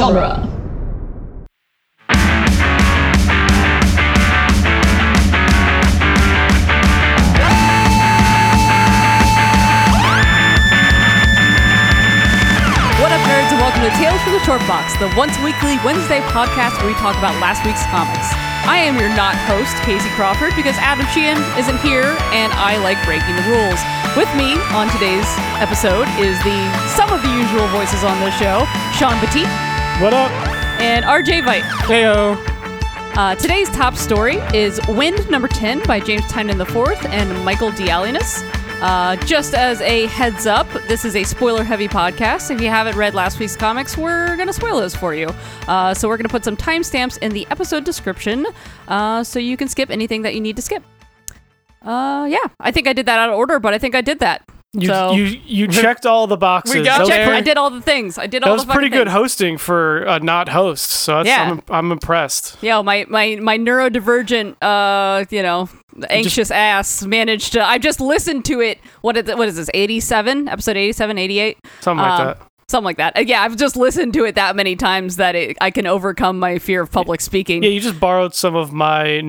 genre. What up, nerds, and welcome to Tales from the Short Box, the once weekly Wednesday podcast where we talk about last week's comics. I am your not host, Casey Crawford, because Adam Sheehan isn't here, and I like breaking the rules. With me on today's episode is the some of the usual voices on the show, Sean Petit What up? and RJ Vite. Heyo. Uh, today's top story is Wynd number 10 by James Tynion IV and Michael Dialynas. Uh, just as a heads up, this is a spoiler heavy podcast. If you haven't read last week's comics, we're going to spoil those for you. Uh, so we're going to put some timestamps in the episode description uh, so you can skip anything that you need to skip. Uh, yeah, I think I did that out of order, but I think I did that. You, so you you checked all the boxes. We got that was. I did all the things. I did that all was the fucking pretty good things. hosting for a not host. So Yeah. I'm, I'm impressed. Yeah, my my my neurodivergent, uh, you know, anxious ass managed to. I just listened to it. What is what is this? Eighty seven episode 87, 88? Something like Um, that. Something like that. Uh, Yeah, I've just listened to it that many times that it, I can overcome my fear of public speaking. Yeah, you just borrowed some of my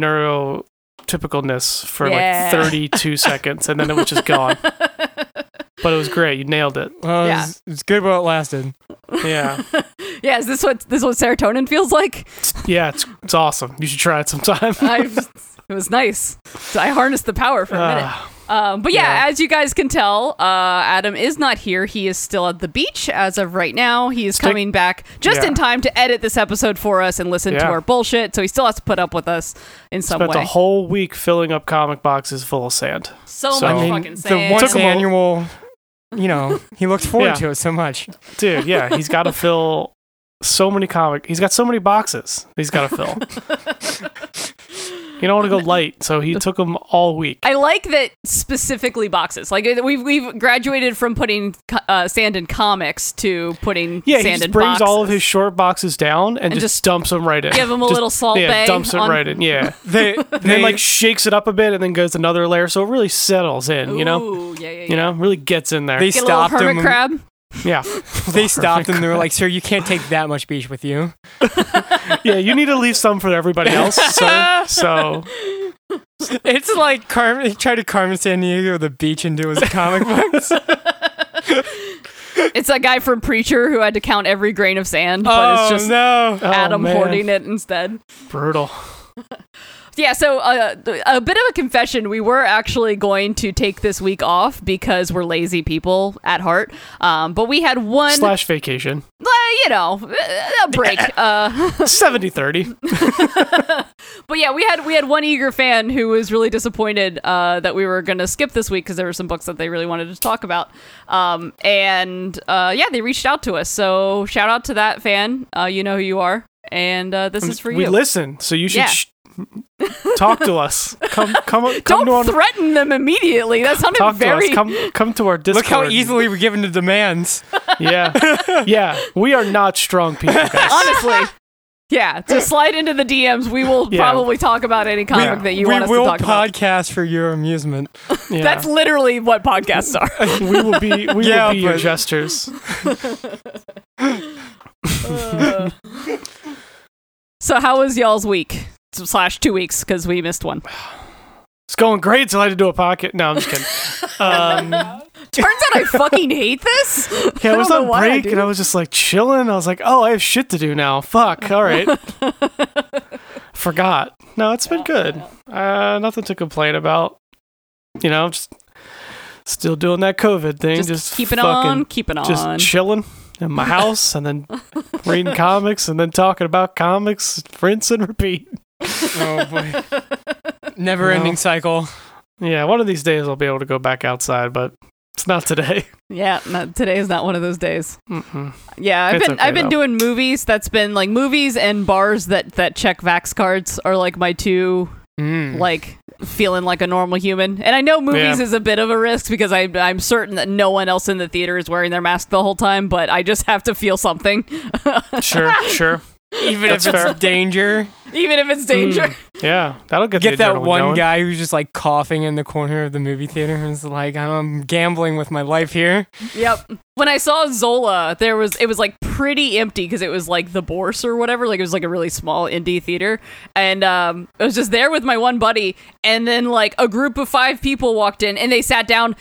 neurotypicalness for Yeah. like 32 seconds, and then it was just gone. But it was great. You nailed it. Well, Yeah. it's, it's good while it lasted. Yeah, Yeah, is this what this is what serotonin feels like? yeah, it's it's awesome. You should try it sometime. I, it was nice. I harnessed the power for a minute. Ah, Um, but yeah, Yeah. as you guys can tell, uh, Adam is not here. He is still at the beach as of right now. He is Stick- coming back just Yeah. in time to edit this episode for us and listen to our bullshit. So he still has to put up with us in some spent way. a whole week filling up comic boxes full of sand. so, so- much I mean, fucking the sand. once Took 'em all- annual, you know, he looks forward Yeah. to it so much. Dude, yeah, he's got to fill so many comic. He's got so many boxes. He's got to fill. you don't want to go light, so he took them all week. I like that specifically boxes. Like uh, we've we've graduated from putting uh, sand in comics to putting Yeah, he sand just in brings boxes. all of his short boxes down and, And just, just dumps them right in. give 'em a Just- little salt yeah, bay dumps it on- right in. Yeah, They, they then like shakes it up a bit and then goes another layer, so it really settles in. You know, Ooh, yeah, yeah, yeah. you know, really gets in there. They Get stopped him. hermit when- crab. Yeah, They stopped and They were like, "Sir, you can't take that much beach with you." yeah. You need to leave some for everybody else. So, so It's like Carmen. He tried to Carmen Sandiego the beach into his comic books. It's that guy from Preacher who had to count every grain of sand, but oh it's just no! oh, Adam man. hoarding it instead. brutal. Yeah, so uh, a bit of a confession. We were actually going to take this week off because we're lazy people at heart. Um, but we had one, Slash vacation. uh, you know, a break. uh, 70-30. but yeah, we had we had one eager fan who was really disappointed uh, that we were going to skip this week because there were some books that they really wanted to talk about. Um, and uh, yeah, they reached out to us. So shout out to that fan. Uh, you know who you are, and uh, this is for you. we listen, so you should Yeah. sh- talk to us. Come, come, come Don't to our threaten them immediately. That sounded talk very. to us. Come, come to our Discord. Look how easily we're given to demands. Yeah, yeah. We are not strong people, guys. honestly. Yeah, just slide into the DMs. We will Yeah. probably talk about any comic We- that you we want us to talk about. podcast for your amusement. Yeah. That's literally what podcasts are. we will be. We Yeah, will be your but- jesters. Uh. so, how was y'all's week slash two weeks because we missed one? It's going great till I had to do a pocket. No, I'm just kidding. Um, Turns out I fucking hate this. yeah, I was don't on why I break and I was just like chilling. I was like, oh, I have shit to do now. Fuck. All right. Forgot. No, it's been good. Uh, nothing to complain about. You know, just still doing that COVID thing. Just, Just, keeping fucking on, keeping on. just chilling in my house and then reading comics and then talking about comics, rinse and repeat. Oh boy, never-ending cycle. Yeah, one of these days I'll be able to go back outside, but it's not today. yeah, no, today is not one of those days. Mm-mm. Yeah, I've It's been okay, I've been though. doing movies. That's been like movies and bars that that check Vax cards are like my two Mm. like feeling like a normal human. And I know movies Yeah. is a bit of a risk because I I'm certain that no one else in the theater is wearing their mask the whole time, but I just have to feel something. Sure, sure. Even That's if it's fair. danger. Even if it's danger. Yeah, that'll get, Get the that one going. guy who's just like coughing in the corner of the movie theater and is like, I'm gambling with my life here. Yep. When I saw Zola, there was it was like pretty empty because it was like the Bourse or whatever. Like it was like a really small indie theater, and um, I was just there with my one buddy, and then like a group of five people walked in, and they sat down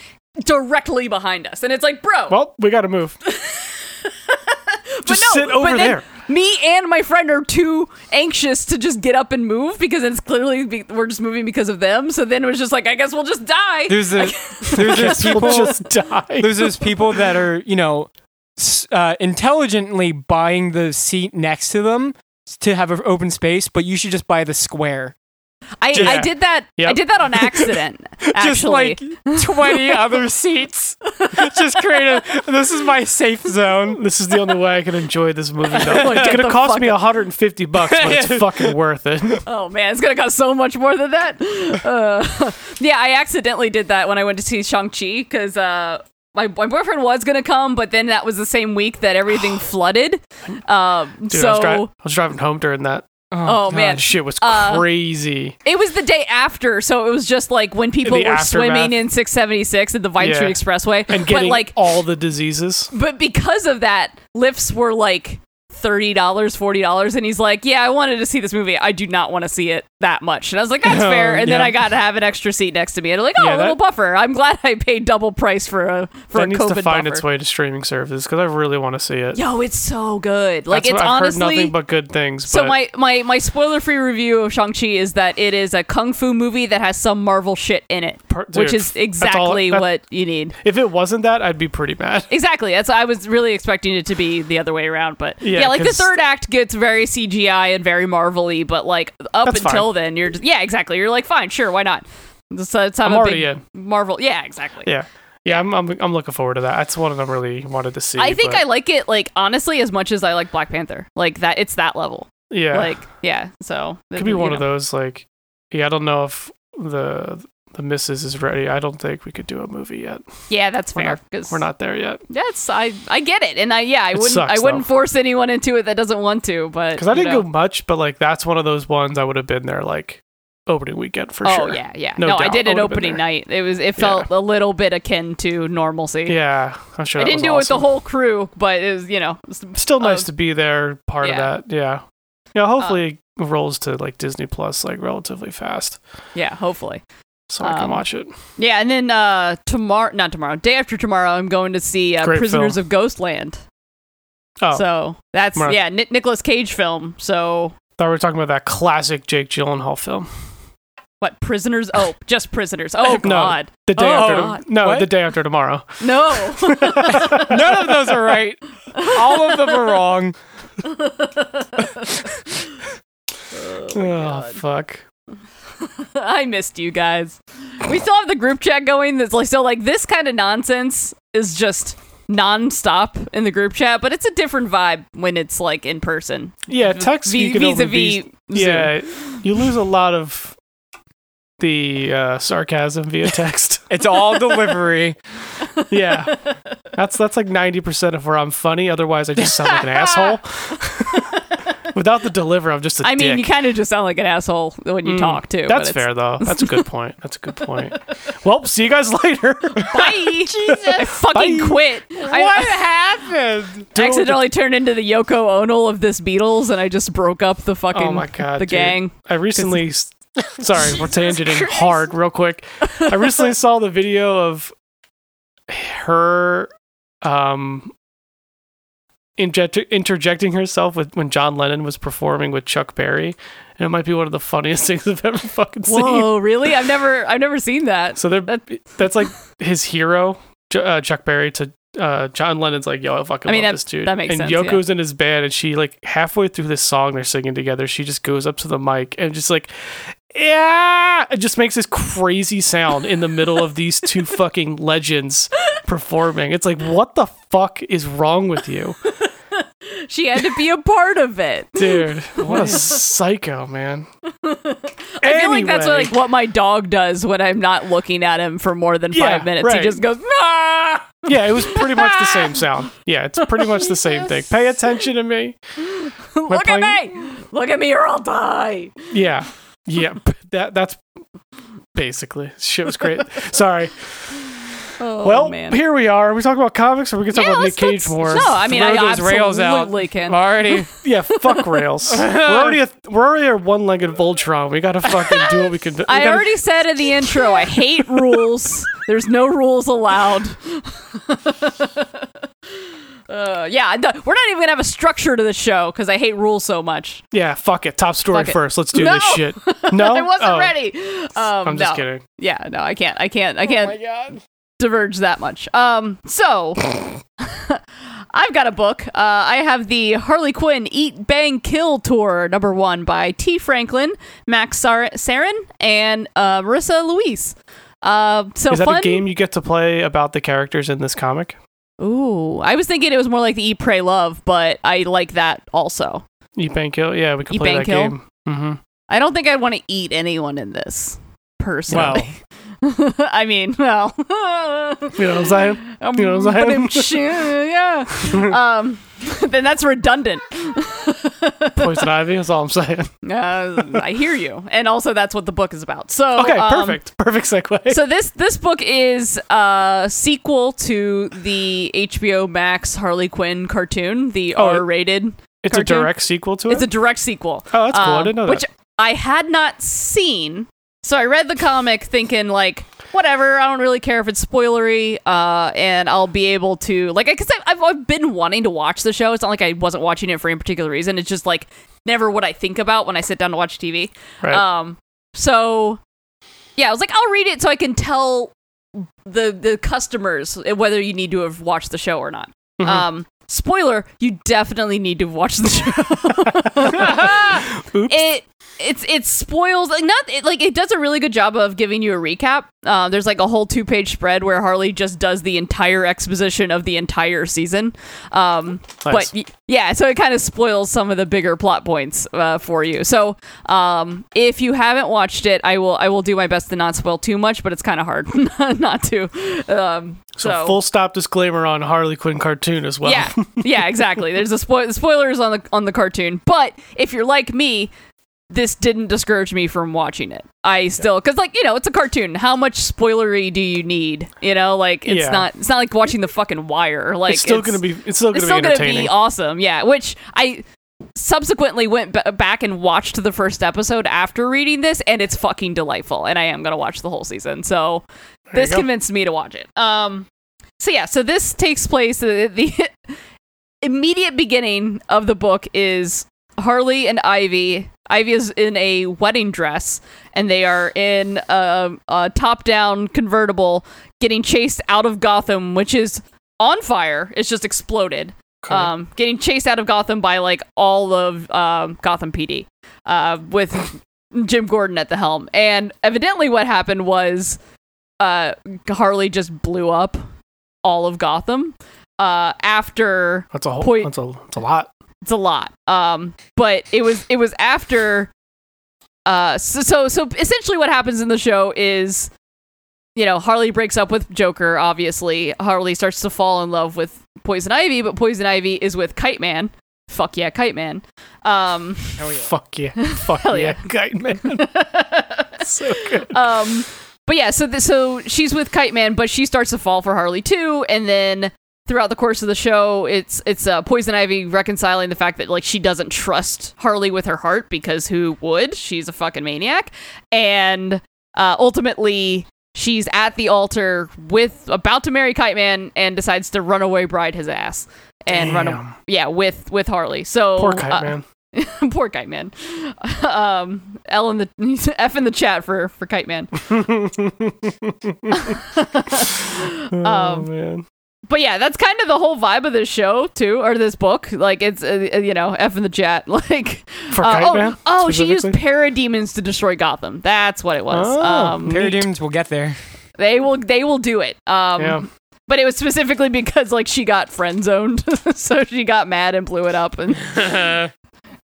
directly behind us, and it's like, bro, Well, we got to move. but Just no, sit over but then there. Me and my friend are too anxious to just get up and move because it's clearly be- we're just moving because of them. So then it was just like, I guess we'll just die. There's there's those People people just die. there's those people that are you know uh, intelligently buying the seat next to them to have an open space, but you should just buy the square. I, Just- I did that. I did that on accident. Actually, Just like 20 other seats. just create a. This is my safe zone. This is the only way I can enjoy this movie. Though. Like, it's gonna cost fuck me 150 bucks, but it's fucking worth it. Oh man, it's gonna cost so much more than that. Uh, yeah, I accidentally did that when I went to see Shang Chi because uh, my my boyfriend was gonna come, but then that was the same week that everything flooded. Um, Dude, so I, was dri- I was driving home during that. Oh, man. Shit was Uh, crazy. it was the day after, so it was just like when people The were swimming in 676 at the Vine Yeah. Street Expressway, and but getting like, all the diseases. but because of that, lifts were like. Thirty dollars, forty dollars, and he's like, "Yeah, I wanted to see this movie. I do not want to see it that much." And I was like, "That's fair." And then. I got to have an extra seat next to me, and I'm like, "Oh, Yeah, a little that- buffer." I'm glad I paid double price for a for that a needs COVID to find buffer. its way to streaming services because I really want to see it. Yo, it's so good. Like That's it's I've honestly nothing but good things. so but my my my spoiler free review of Shang Chi is that it is a kung fu movie that has some Marvel shit in it, Per- which dude, is that's all- exactly that- what you need. if it wasn't that, I'd be pretty mad. Exactly. That's I was really expecting it to be the other way around, but yeah, Yeah, like the third act gets very CGI and very Marvel-y, but like up That's until then, you're just yeah, exactly. You're like fine, sure, why not? Let's, uh, let's have I'm a big in. Marvel. Yeah, exactly. Yeah, yeah. I'm, I'm I'm looking forward to that. That's one of them really wanted to see. I think but- I like it like honestly as much as I like Black Panther. Like that, it's that level. yeah. Like yeah, so could be one of those like yeah. I don't know if the the missus is ready. I don't think we could do a movie yet. Yeah, that's We're fair. not- 'cause- We're not there yet That's I I get it, and I yeah I It wouldn't sucks, I wouldn't though. force anyone into it that doesn't want to, but because I didn't know. go much, but like that's one of those ones I would have been there like opening weekend for oh sure. Oh yeah, yeah. No No, I did I it opening night. It was it felt a little bit akin to normalcy. Yeah, I'm sure. I didn't was do it with the whole crew, but it was you know it's- Still nice uh, to be there, part yeah. of that. Yeah, yeah. Hopefully, it rolls to like Disney Plus like relatively fast, yeah, hopefully. So I can Um, watch it. Yeah, and then uh tomorrow, not tomorrow, day after tomorrow, I'm going to see uh, Prisoners film. of Ghostland. Oh, So that's Right. yeah, Ni- Nicolas Cage film. So thought we were talking about that classic Jake Gyllenhaal film. what? Prisoners? Oh, just Prisoners. Oh No. God, The day Oh, after, God. no, What? the day after tomorrow. no. None of those are right. All of them are wrong. Oh, fuck. I missed you guys. We still have the group chat going. That's like so like this kind of nonsense is just non-stop in the group chat, but it's a different vibe when it's like in person. Yeah, text V- you can vis-a-vis vis- Zoom. Yeah, you lose a lot of the uh, sarcasm via text. It's all delivery. yeah, that's that's like ninety percent of where I'm funny. Otherwise, I just sound like an asshole. Without the deliver, I'm just a I mean, dick. you kind of just sound like an asshole when you Mm, talk too. but That's it's- fair though. That's a good point. That's a good point. Well, see you guys later. Bye. I fucking Bye. quit. what I happened? I accidentally turned into the Yoko Ono of this Beatles, and I just broke up the fucking Oh my god, the dude. gang. I recently, s- sorry, we're tangenting hard real quick. I recently saw the video of her, um, inject- interjecting herself with when John Lennon was performing with Chuck Berry, and it might be one of the funniest things I've ever fucking seen. Whoa, really? I've never I've never seen that. So they're, That- that's like his hero, uh, Chuck Berry to. Uh, John Lennon's like, yo, I fucking I mean, love that- this dude. that makes and sense, yeah. Yoko's in his band, and she like halfway through this song they're singing together, she just goes up to the mic and just like, yeah, it just makes this crazy sound in the middle of these two fucking legends performing. It's like, what the fuck is wrong with you? She had to be a part of it. Dude, what a psycho, man. I feel like that's what, like what my dog does when I'm not looking at him for more than Yeah, five minutes. He just goes, ah! Yeah, it was pretty much the same sound. Yeah, it's pretty much the same thing. Pay attention to me. Look at me! Look at me or I'll die. Yeah. Yeah. That that's basically shit was great. Sorry. Oh, well, man. here we are. Are we talking about comics or we can talk Yeah, about Nick Cage let's- more? No, I mean, Throw I those rails out. absolutely can. Already. Yeah, fuck rails. we're already a, we're already a one-legged Voltron. We gotta fucking do what we can do. We I gotta- already said in the intro, I hate rules. There's no rules allowed. uh, yeah, no, we're not even gonna have a structure to the show because I hate rules so much. Yeah, fuck it. Top story Fuck it. first. Let's do No! this shit. No, I wasn't Oh, ready. Um, I'm just no. kidding. Yeah, no, I can't. I can't. I can't my god. Diverge that much. Um, so I've got a book. Uh, I have the Harley Quinn Eat Bang Kill Tour number one by Tee Franklin, Max Sar- Sarin, and uh, Marissa Louise. Uh, so Is that fun. a game you get to play about the characters in this comic? Ooh, I was thinking it was more like the Eat Pray Love, but I like that also. Eat Bang Kill? Yeah, we can Eat, play Bang, that Kill? game. Mm-hmm. I don't think I'd want to eat anyone in this personally. I mean, well, You know what I'm saying? Um, You know what I'm but I'm- yeah. um, then that's redundant. Poison Ivy. That's all I'm saying. Uh, I hear you, and also that's what the book is about. So Okay, um, perfect. Perfect segue. So this this book is a sequel to the HBO Max Harley Quinn cartoon, the Oh, R-rated. it's a direct sequel to it. It's a direct sequel. oh, that's cool. I um, didn't know that. Which. I had not seen. So I read the comic thinking like, whatever. I don't really care if it's spoilery, uh, and I'll be able to like, because I've, I've been wanting to watch the show. It's not like I wasn't watching it for any particular reason. It's just like never what I think about when I sit down to watch TV. Right. Um, so yeah, I was like, I'll read it so I can tell the the customers whether you need to have watched the show or not. Mhm. Um, spoiler: you definitely need to watch the show. It it's it spoils like not it, like it does a really good job of giving you a recap. Uh, there's like a whole two page spread where Harley just does the entire exposition of the entire season. Um, Nice. But yeah, so it kind of spoils some of the bigger plot points uh, for you. So um, if you haven't watched it, I will I will do my best to not spoil too much, but it's kind of hard not to. Um, so, so full stop disclaimer on Harley Quinn cartoon as well. yeah, yeah, exactly. There's a spoil spoilers on the on the cartoon, but if you're like me, this didn't discourage me from watching it. I still because like you know it's a cartoon. How much spoilery do you need? You know, like it's Yeah. not it's not like watching the fucking Wire. Like it's still gonna be. It's still gonna it's be still gonna be awesome. Yeah, which I subsequently went b- back and watched the first episode after reading this, and it's fucking delightful. And I am gonna watch the whole season. So There this convinced me to watch it. Um, so yeah, so this takes place. The, the immediate beginning of the book is Harley and Ivy. Ivy is in a wedding dress, and they are in a, a top-down convertible, getting chased out of Gotham, which is on fire. It's just exploded. Okay. Um, getting chased out of Gotham by like all of um, Gotham PD, uh, with Jim Gordon at the helm. And evidently, what happened was uh, Harley just blew up all of Gotham. Uh, after that's a whole. point- That's a. That's a lot. It's a lot. Um, but it was it was after. Uh, so so so essentially, what happens in the show is, you know, Harley breaks up with Joker. Obviously, Harley starts to fall in love with Poison Ivy, but Poison Ivy is with Kite Man. Fuck yeah, Kite Man. Um, Hell yeah. Fuck yeah. Fuck Hell yeah. Kite man. so good. um, but yeah, so th- so she's with Kite Man, but she starts to fall for Harley too, and then throughout the course of the show, it's it's uh, Poison Ivy reconciling the fact that like she doesn't trust Harley with her heart because who would? She's a fucking maniac, and uh, ultimately she's at the altar with about to marry Kite Man and decides to run away bride his ass and run a- yeah with with Harley. So Poor Kite uh, man. Poor Kite Man. Um, L in the F in the chat for for Kite Man. oh um, man. But yeah, that's kind of the whole vibe of this show too, or this book. Like it's uh, uh, you know F in the chat. Like For uh, oh, man. oh, she used parademons to destroy Gotham. That's what it was. Oh, um. Parademons will get there. they will they will do it. Um, Yeah. but it was specifically because like she got friend zoned, so she got mad and blew it up, and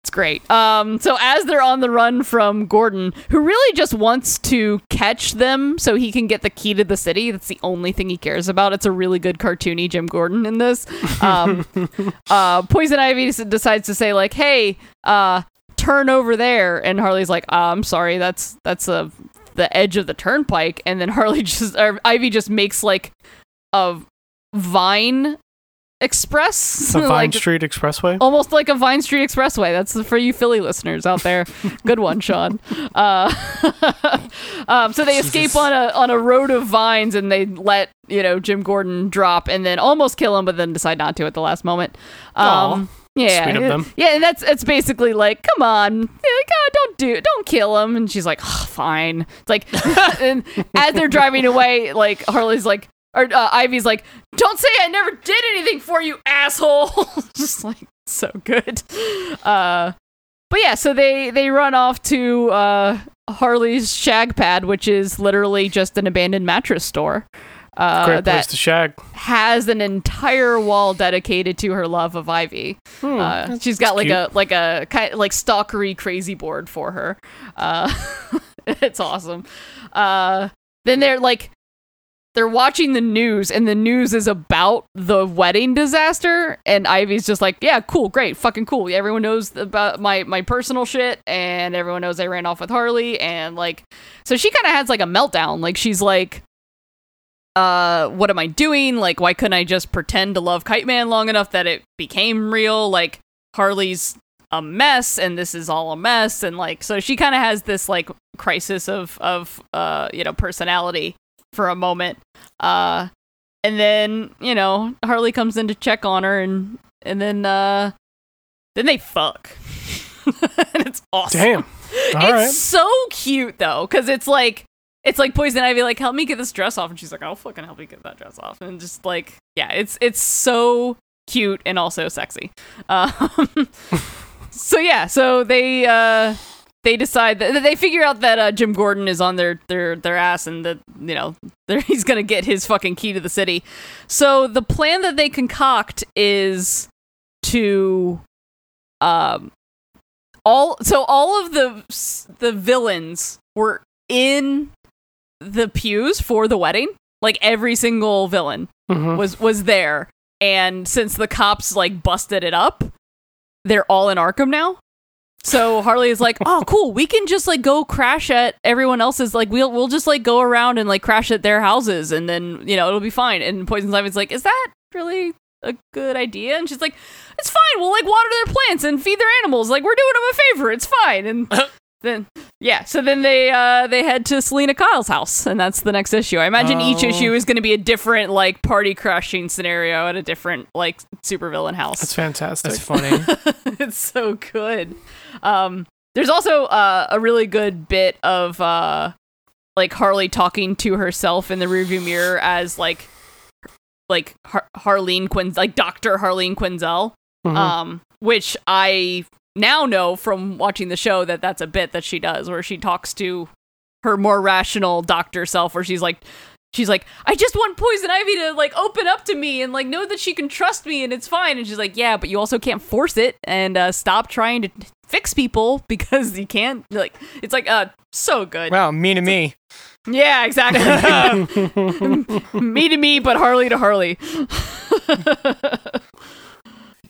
it's great. Um, so as they're on the run from Gordon, who really just wants to catch them so he can get the key to the city. That's the only thing he cares about. It's a really good cartoony Jim Gordon in this. Um, uh, Poison Ivy decides to say like, "Hey, uh, turn over there," and Harley's like, uh, "I'm sorry, that's that's a." the edge of the turnpike and then Harley just Ivy just makes like a Vine Express It's a Vine like Street Expressway. almost like a Vine Street Expressway. That's for you Philly listeners out there. Good one, Sean. Uh, um, so they escape on a on a road of vines, and they let you know Jim Gordon drop, and then almost kill him, but then decide not to at the last moment. Um, yeah, Sweet of them. yeah, and that's it's basically like, come on, like, oh, don't do, don't kill him, and she's like, "Ugh, fine. It's like, and as they're driving away, like Harley's like, or uh, Ivy's like, don't say I never did anything for you, asshole. Just like so good. Uh, but yeah, so they they run off to uh, Harley's shag pad, which is literally just an abandoned mattress store. Uh, Great place that to shag. has an entire wall dedicated to her love of Ivy. Hmm, Uh, she's got like cute. a like a kind like stalkery crazy board for her. Uh, it's awesome. Uh, then they're like they're watching the news and the news is about the wedding disaster and Ivy's just like, "Yeah, cool, great, fucking cool. Everyone knows about my my personal shit and everyone knows I ran off with Harley and like so she kind of has like a meltdown. Like she's like uh what am I doing? Like why couldn't I just pretend to love Kite Man long enough that it became real? Like Harley's a mess and this is all a mess and like so she kind of has this like crisis of of uh you know personality for a moment. Uh and then you know harley comes in to check on her and and then uh then they fuck. And it's awesome. Damn. All it's right. so cute though because it's like it's like poison ivy like help me get this dress off. And she's like i'll fucking help you get that dress off. And just like yeah it's it's so cute and also sexy. Um so yeah so they uh they decide that they figure out that uh, Jim Gordon is on their their their ass and that you know he's gonna get his fucking key to the city. So the plan that they concoct is to um all so all of the the villains were in the pews for the wedding. Like every single villain Mhm. was was there, and since the cops like busted it up, they're all in Arkham now. So Harley is like, "Oh, cool. We can just like go crash at everyone else's. Like, we'll we'll just like go around and like crash at their houses, and then you know it'll be fine." And Poison Ivy's like, "Is that really a good idea?" And she's like, "It's fine. We'll like water their plants and feed their animals. Like, we're doing them a favor. It's fine." And then yeah, so then they uh they head to Selina Kyle's house, and that's the next issue. I imagine each Oh. issue is going to be a different like party crashing scenario at a different like supervillain house That's fantastic. That's funny. it's so good. Um, there's also uh, a really good bit of uh, like Harley talking to herself in the rearview mirror as like like Har- Harleen Quin like Doctor Harleen Quinzel, Mhm. um, which I now know from watching the show that that's a bit that she does where she talks to her more rational doctor self where she's like she's like i just want poison ivy to like open up to me and like know that she can trust me and it's fine. And she's like yeah but you also can't force it and uh, stop trying to fix people because you can't like it's like uh so good. Wow, me to me. yeah exactly. Me to me but harley to harley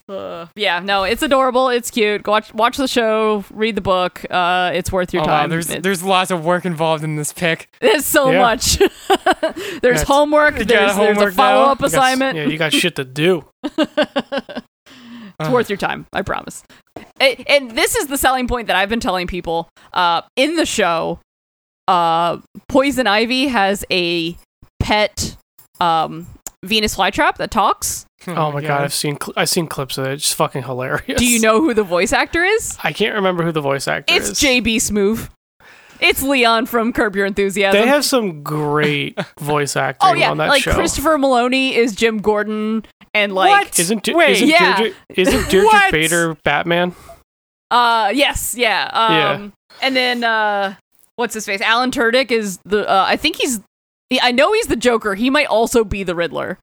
Uh, yeah, no, it's adorable. It's cute. Go watch watch the show, read the book. Uh, it's worth your Oh, wow, time. there's It- there's lots of work involved in this pick. there's so Yeah. much. there's homework. You got There's, there's a follow up You got- assignment. yeah, you got shit to do. It's worth your time. I promise. And, and this is the selling point that I've been telling people. Uh, in the show, uh, Poison Ivy has a pet um, Venus flytrap that talks. Oh my god, I've seen cl- I've seen clips of it. It's fucking hilarious. Do you know who the voice actor is? I can't remember who the voice actor It's is. JB Smoove. It's Leon from Curb Your Enthusiasm. They have some great voice acting oh yeah, on that like show. Christopher Meloni is Jim Gordon, and like What? isn't D- Wait, isn't yeah. Diedrich, isn't Diedrich What? Bader Batman? Uh, yes, yeah. Um, Yeah. And then, uh, what's his face? Alan Tudyk is the. Uh, I think he's. I know he's the Joker. He might also be the Riddler.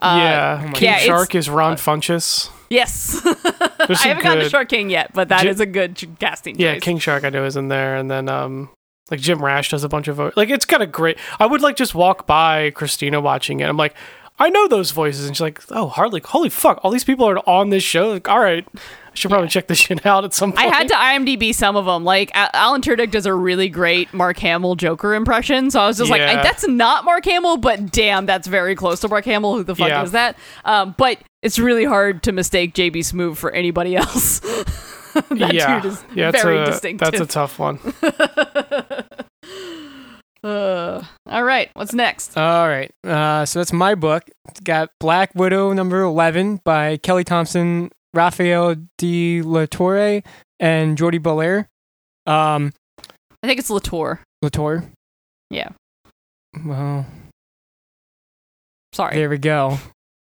Uh, yeah, oh King Yeah, Shark is Ron Funches. Yes. I haven't gotten to Shark King yet, but that is Jim- a good ch- casting Yeah, choice. King Shark I know is in there, and then um, like Jim Rash does a bunch of vo- like it's kind of great. I would like just walk by Christina watching it. I'm like, I know those voices, and she's like, Oh, hardly, holy fuck, all these people are on this show. Like, all right, I should probably check this shit out at some point. I had to IMDb some of them. Like Alan Tudyk does a really great Mark Hamill Joker impression, so I was just like, Yeah. I, "That's not Mark Hamill," but damn, that's very close to Mark Hamill. Who the fuck Yeah. is that? Um, but it's really hard to mistake JB Smoove for anybody else. that yeah, dude is yeah, very a, distinctive. That's a tough one. Uh, all right, what's next? All right. Uh, so that's my book. It's got Black Widow number 11 by Kelly Thompson, Rafael de la Torre, and Jordie Bellaire. Um, I think it's Latour. Latour. Yeah. Well, Sorry. there we go.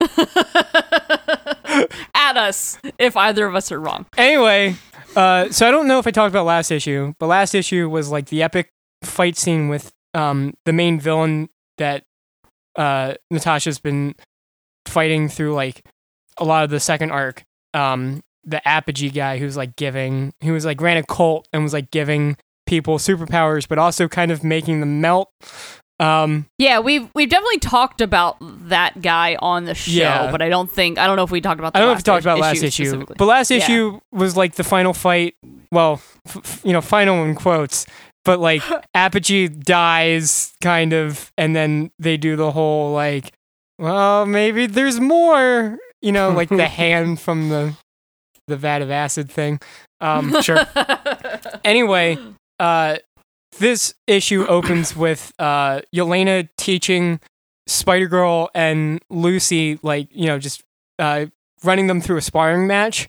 At us if either of us are wrong. Anyway, uh, so I don't know if I talked about last issue, but last issue was like the epic fight scene with um, the main villain that uh, Natasha's been fighting through like a lot of the second arc. Um, the Apogee guy who's like giving, he was like ran a cult and was like giving people superpowers, but also kind of making them melt. Um, Yeah, we've we've definitely talked about that guy on the show, Yeah. but I don't think I don't know if we talked about. The I don't know if we talked about issue last issue, but last Yeah. issue was like the final fight. Well, f- f- you know, final in quotes, but like Apogee dies, kind of, and then they do the whole like, well, maybe there's more. You know, like the hand from the the vat of acid thing. Um, Sure. anyway, uh, this issue opens with uh, Yelena teaching Spider Girl and Lucy, like, you know, just uh, running them through a sparring match.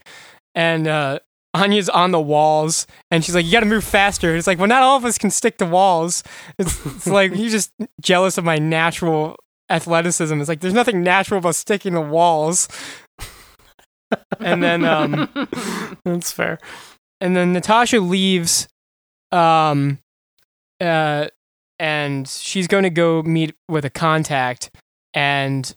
And uh, Anya's on the walls, and she's like, You gotta move faster. It's like, Well, not all of us can stick to walls. It's, it's like, You're just jealous of my natural athleticism. It's like, There's nothing natural about sticking to walls. and then, um, That's fair. and then Natasha leaves um uh and she's going to go meet with a contact and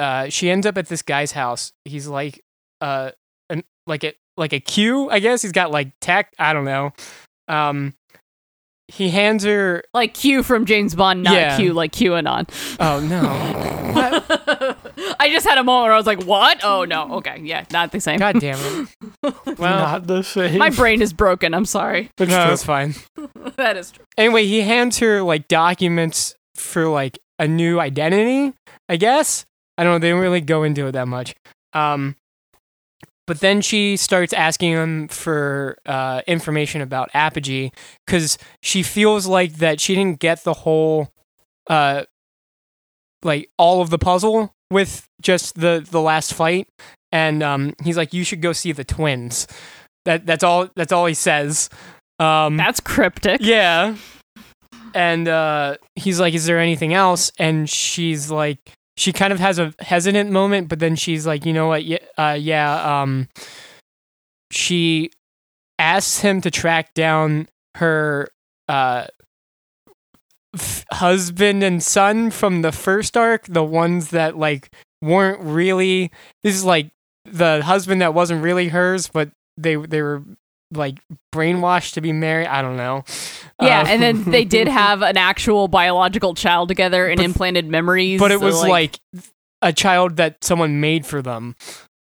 uh she ends up at this guy's house he's like uh an, like a like a Q I guess he's got like tech I don't know um he hands her like Q from James Bond, not Yeah. Q like QAnon. oh no I just had a moment where I was like, "What? Oh no, okay, yeah, not the same." god damn it well Not the same. My brain is broken. I'm sorry. It's no true. it's fine that is true. anyway, he hands her like documents for like a new identity, I guess. I don't know, they don't really go into it that much. Um but then she starts asking him for uh, information about Apogee because she feels like that she didn't get the whole, uh, like all of the puzzle with just the the last fight. And um, he's like, "You should go see the twins." That that's all. That's all he says. Um, That's cryptic. yeah. And uh, he's like, Is there anything else? And she's like, She kind of has a hesitant moment, but then she's like, You know what? Yeah. Uh, yeah um, she asks him to track down her uh, f- husband and son from the first arc, the ones that like weren't really. This is like the husband that wasn't really hers, but they they were like brainwashed to be married. I don't know. Yeah, Uh, and then they did have an actual biological child together and But- implanted memories. but it so, was like, a child that someone made for them.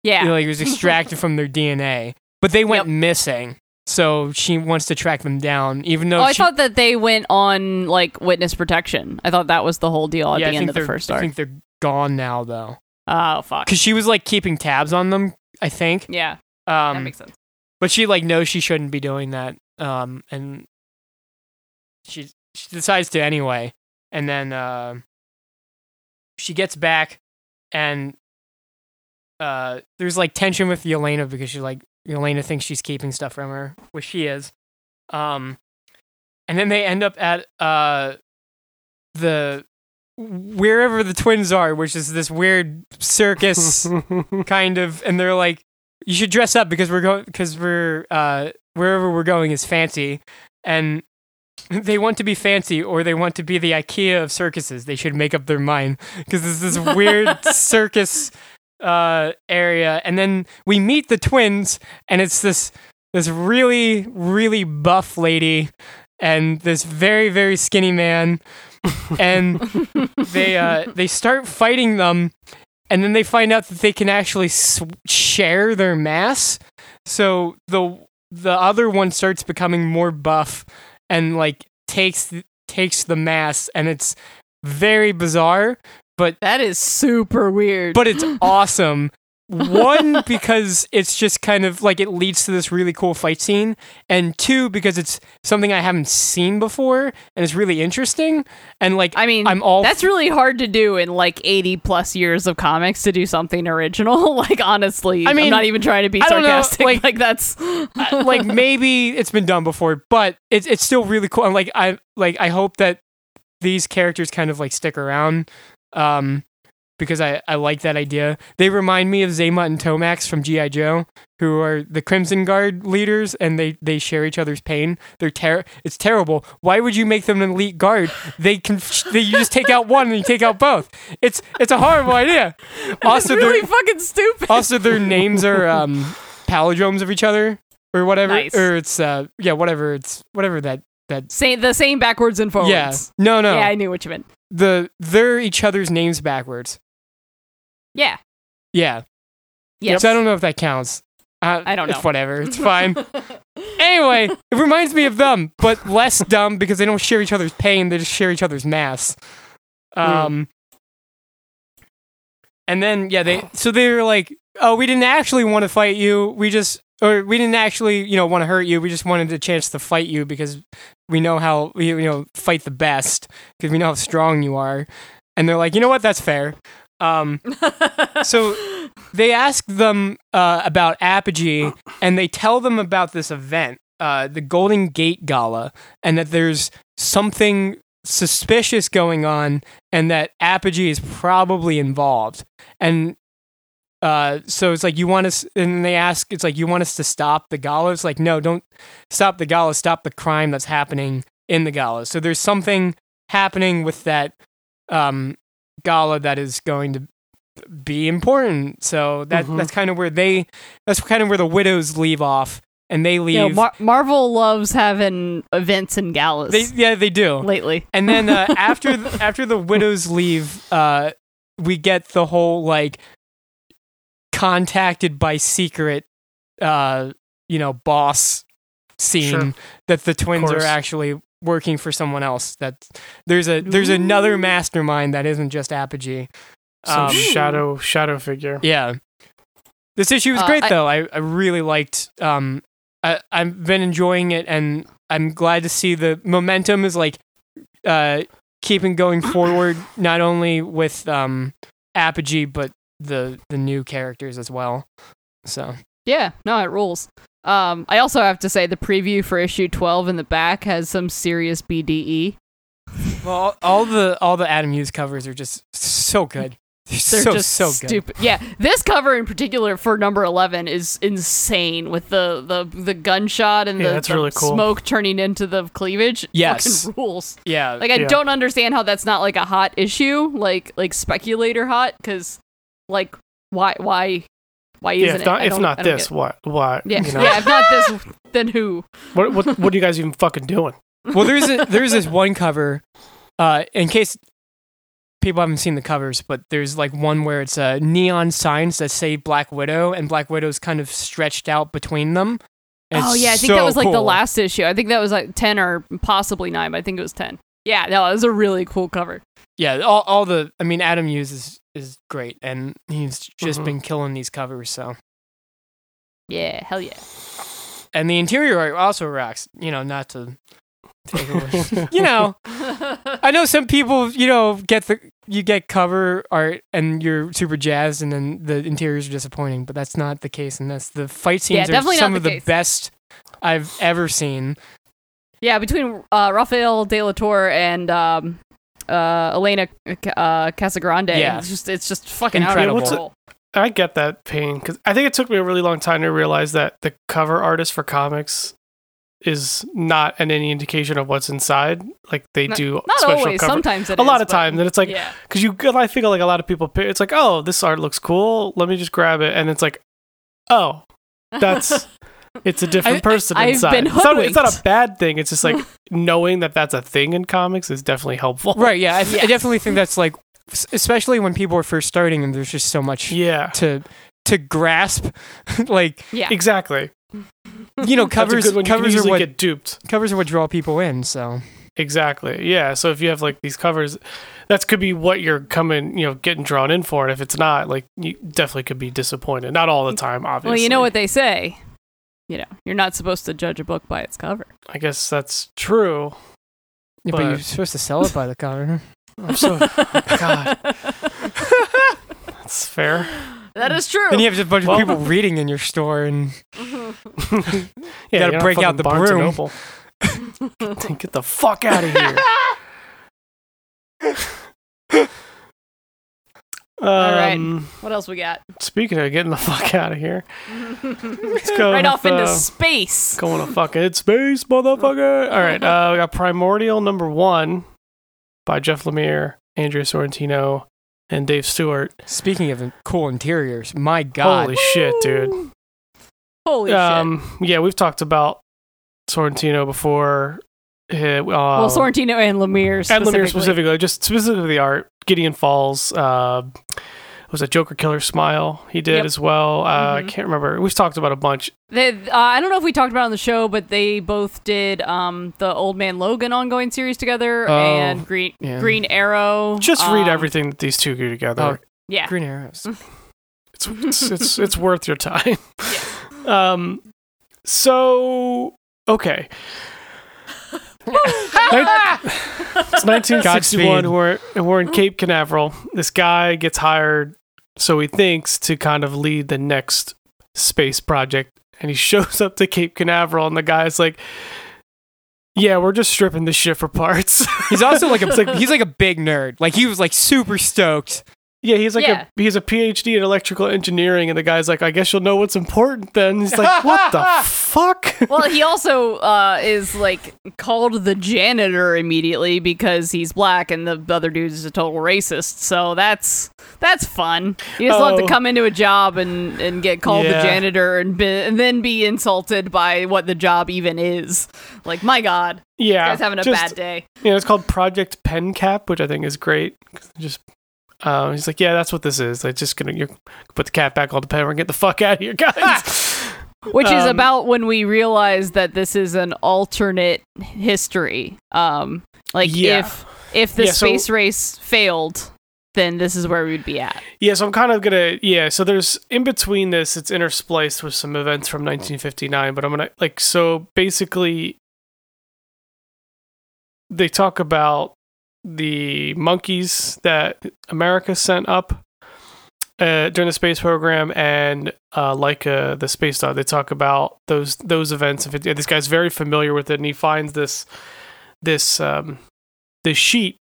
yeah, You know, like it was extracted from their DNA, but they went Yep. missing. So she wants to track them down, even though Oh, I she, thought that they went on like witness protection. I thought that was the whole deal at yeah, the end of the first I think they're gone now, though, Oh fuck. because she was like keeping tabs on them. I think, Yeah, that um, makes sense. But she like knows she shouldn't be doing that, um, and she she decides to anyway, and then uh, she gets back, and uh, there's like tension with Yelena because she like Yelena thinks she's keeping stuff from her, which she is, um, and then they end up at uh the wherever the twins are, which is this weird circus kind of, and they're like, "You should dress up because we're going because we're uh wherever we're going is fancy," and they want to be fancy or they want to be the IKEA of circuses. They should make up their mind because there's this weird circus uh, area, and then we meet the twins, and it's this this really really buff lady and this very very skinny man, and they uh, they start fighting them, and then they find out that they can actually sw- share their mass. So the the other one starts becoming more buff and like takes takes the mass and it's very bizarre But That is super weird. but it's awesome one because it's just kind of like it leads to this really cool fight scene and two because it's something i haven't seen before and it's really interesting and like I mean, i'm all that's really hard to do in like 80 plus years of comics to do something original. like, honestly, I mean, am not even trying to be know, sarcastic. like- like, that's I- like maybe it's been done before, but it's it's still really cool. And like I like I hope that these characters kind of like stick around, um, because I I like that idea. They remind me of Xamot and Tomax from GI Joe, who are the Crimson Guard leaders, and they they share each other's pain. They're ter- It's terrible. Why would you make them an elite guard? They can they you just take out one and you take out both. It's it's a horrible idea. Also, it's really fucking stupid. also their names are um palindromes of each other or whatever Nice. or it's uh yeah whatever it's whatever that that Same, the same backwards and forwards. yeah no no Yeah, I knew what you meant. the they're each other's names backwards Yeah. yeah. Yes. so i don't know if that counts. Uh, I don't it's know. whatever. It's fine. Anyway it reminds me of them but less dumb because they don't share each other's pain. They just share each other's mass. Um and then yeah they so they were like oh we didn't actually want to fight you. We just or we didn't actually you know want to hurt you. We just wanted a chance to fight you because we know how we you know fight the best because we know how strong you are. And they're like you know what? That's fair um so they ask them uh, about apogee and they tell them about this event uh, the golden gate gala and that there's something suspicious going on and that apogee is probably involved. And uh, so it's like you want us and they ask it's like you want us to stop the gala? It's like no don't stop the gala stop the crime that's happening in the gala. So there's something happening with that um, gala that is going to be important so that Mhm. that's kind of where they that's kind of where the widows leave off and they leave You know, Mar- Marvel loves having events and galas they, yeah they do lately. and then uh, after th- after the widows leave, uh, we get the whole like contacted by secret, uh, you know, boss scene Sure. that the twins are actually working for someone else. That there's a there's another mastermind that isn't just Apogee. Some Um, shadow shadow figure. Yeah. This issue was Uh, great I- though. I, I really liked um I I've been enjoying it and I'm glad to see the momentum is like uh keeping going forward not only with um Apogee but the the new characters as well. So Yeah, no, it rules. Um, I also have to say the preview for issue 12 in the back has some serious. BDE. well all, all the all the Adam Hughes covers are just so good. They're, They're so just so good. Yeah, this cover in particular for number 11 is insane with the the, the gunshot and Yeah, the, the really cool. smoke turning into the cleavage. Yes. Fucking rules. Yeah. Like I Yeah. don't understand how that's not like a hot issue, like like speculator hot cuz like why why why Yeah, isn't if not it? If don't- not I don't this, get what what? Yeah. You know? yeah, if not this then who? What what what are you guys even fucking doing? well there's a, there's this one cover uh in case people haven't seen the covers but there's like one where it's uh, neon signs that say black widow and black widow's kind of stretched out between them And Oh yeah, I think that was like the last issue. I think that was like 10 or possibly 9, but I think it was 10. Yeah, no, it was a really cool cover. yeah all, all the i mean adam hughes is is great and he's just Mhm. been killing these covers so Yeah, hell yeah. and the interior art also rocks you know not to take away you know I know some people, you know, get the you get cover art and you're super jazzed, and then the interiors are disappointing. But that's not the case, and that's the fight Yeah, scenes are some the of the case. best I've ever seen. Yeah, between uh, Rafael De La Torre and um, uh, Elena uh, Casagrande, Yeah. it's just it's just fucking Incredible. out of control. I get that pain because I think it took me a really long time to realize that the cover artist for comics is not an any indication of what's inside. Like they Not- do Not special always. cover. Sometimes it a lot of but- times, and it's like yeah. because you I think like a lot of people it's like oh this art looks cool let me just grab it and it's like oh that's it's a different I- person I've inside been it's, not, it's not a bad thing it's just like knowing that that's a thing in comics is definitely helpful Right. Yeah. I, th- I definitely think that's like, especially when people are first starting and there's just so much yeah to to grasp. like Yeah. exactly you know, covers good. You can covers are what get duped covers are what draw people in. So exactly yeah so if you have like these covers that could be what you're coming you know getting drawn in for and if it's not like you definitely could be disappointed not all the time obviously Well, you know what they say. You know, you're not supposed to judge a book by its cover. i guess that's true yeah, but, you're supposed to sell it by the cover. i'm so god that's fair that is true. Then you have a bunch Well- of people reading in your store, and yeah, gotta break out the Barnes and broom. Get the fuck out of here. Right. Um, what else we got? Speaking of getting the fuck out of here, let's go right with, off into uh, space. going to fucking space, motherfucker. All right, uh, we got Primordial number one by Jeff Lemire, Andrea Sorrentino, and Dave Stewart. speaking of cool interiors, my God, Holy shit, dude. Holy shit. Um, yeah, we've talked about Sorrentino before. Uh, Well, Sorrentino and Lemire and specifically. Lemire specifically, just specifically the art. Gideon Falls, uh, was a Joker Killer Smile he did Yep. as well. Uh, I Mhm. can't remember. We've talked about a bunch. They, uh, I don't know if we talked about it on the show, but they both did um, the Old Man Logan ongoing series together Oh, and Green yeah. Green Arrow. Just read um, everything that these two do together. Yeah. Green Arrows. It's, it's it's it's worth your time. Um, so okay, it's 1961. Godspeed. We're we're in Cape Canaveral. This guy gets hired, so he thinks to kind of lead the next space project, and he shows up to Cape Canaveral, and the guy's like. Yeah, we're just stripping this shit for parts. He's also like a he's like a big nerd. Like he was like super stoked. Yeah, he's like Yeah. a he's a PhD in electrical engineering, and the guy's like, I guess you'll know what's important then. He's like, what the fuck? well, he also uh, is like called the janitor immediately because he's black and the other dude is a total racist. So that's that's fun. You just love to Oh. come into a job and, and get called Yeah. the janitor and, be, and then be insulted by what the job even is. Like, my God, yeah, guy's having a just- bad day. You know, it's called Project Pen Cap, which I think is great. Just, um, he's like, yeah, that's what this is. Like, just gonna you put the cat back on the pen and get the fuck out of here, guys. Which is Um, about when we realize that this is an alternate history. Um, like Yeah. if if the Yeah, so- space race failed, then this is where we'd be at. yeah, so I'm kind of gonna, yeah. So there's in between this, it's interspliced with some events from 1959, but I'm gonna like, so basically, they talk about the monkeys that America sent up uh, during the space program and uh, Laika, the space dog. They talk about those those events. This guy's very familiar with it, and he finds this this um, this sheet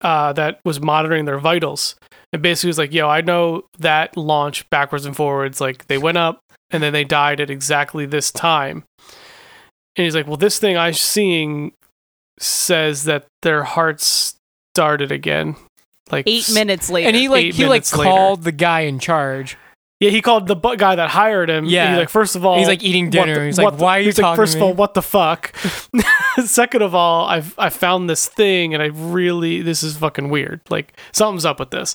uh, that was monitoring their vitals. And basically, was like, "Yo, I know that launch backwards and forwards. Like they went up and then they died at exactly this time." And he's like, "Well, this thing I'm seeing says that their hearts started again." Like Eight minutes later, And he like Eight he like later. called the guy in charge. Yeah, he called the bu- guy that hired him. Yeah. he's like, first of all, He's like eating dinner. the- he's what like, the- why are you he's talking like, first to of all, what the fuck? Second of all, I've I found this thing and I really this is fucking weird. Like something's up with this.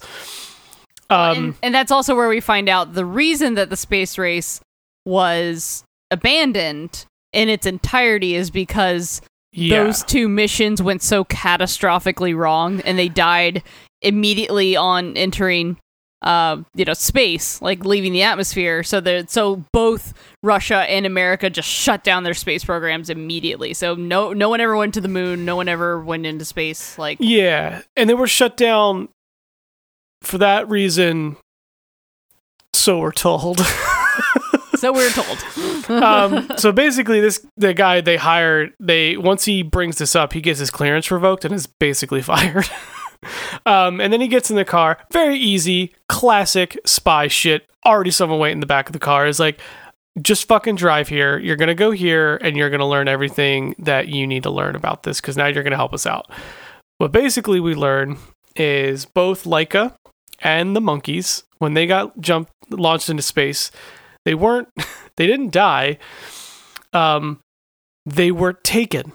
Um, and, and that's also where we find out the reason that the space race was abandoned in its entirety is because yeah, those two missions went so catastrophically wrong and they died immediately on entering uh you know space like leaving the atmosphere so that so both Russia and America just shut down their space programs immediately so no no one ever went to the moon no one ever went into space like yeah, and they were shut down for that reason. So we're told. so we we're told um, so basically, this the guy they hired. They once he brings this up, he gets his clearance revoked and is basically fired. um, and then he gets in the car. Very easy, classic spy shit. Already someone waiting in the back of the car is like, just fucking drive here. You're gonna go here, and you're gonna learn everything that you need to learn about this because now you're gonna help us out." What basically we learn is both Laika and the monkeys when they got jumped launched into space, they weren't they didn't die. Um, they were taken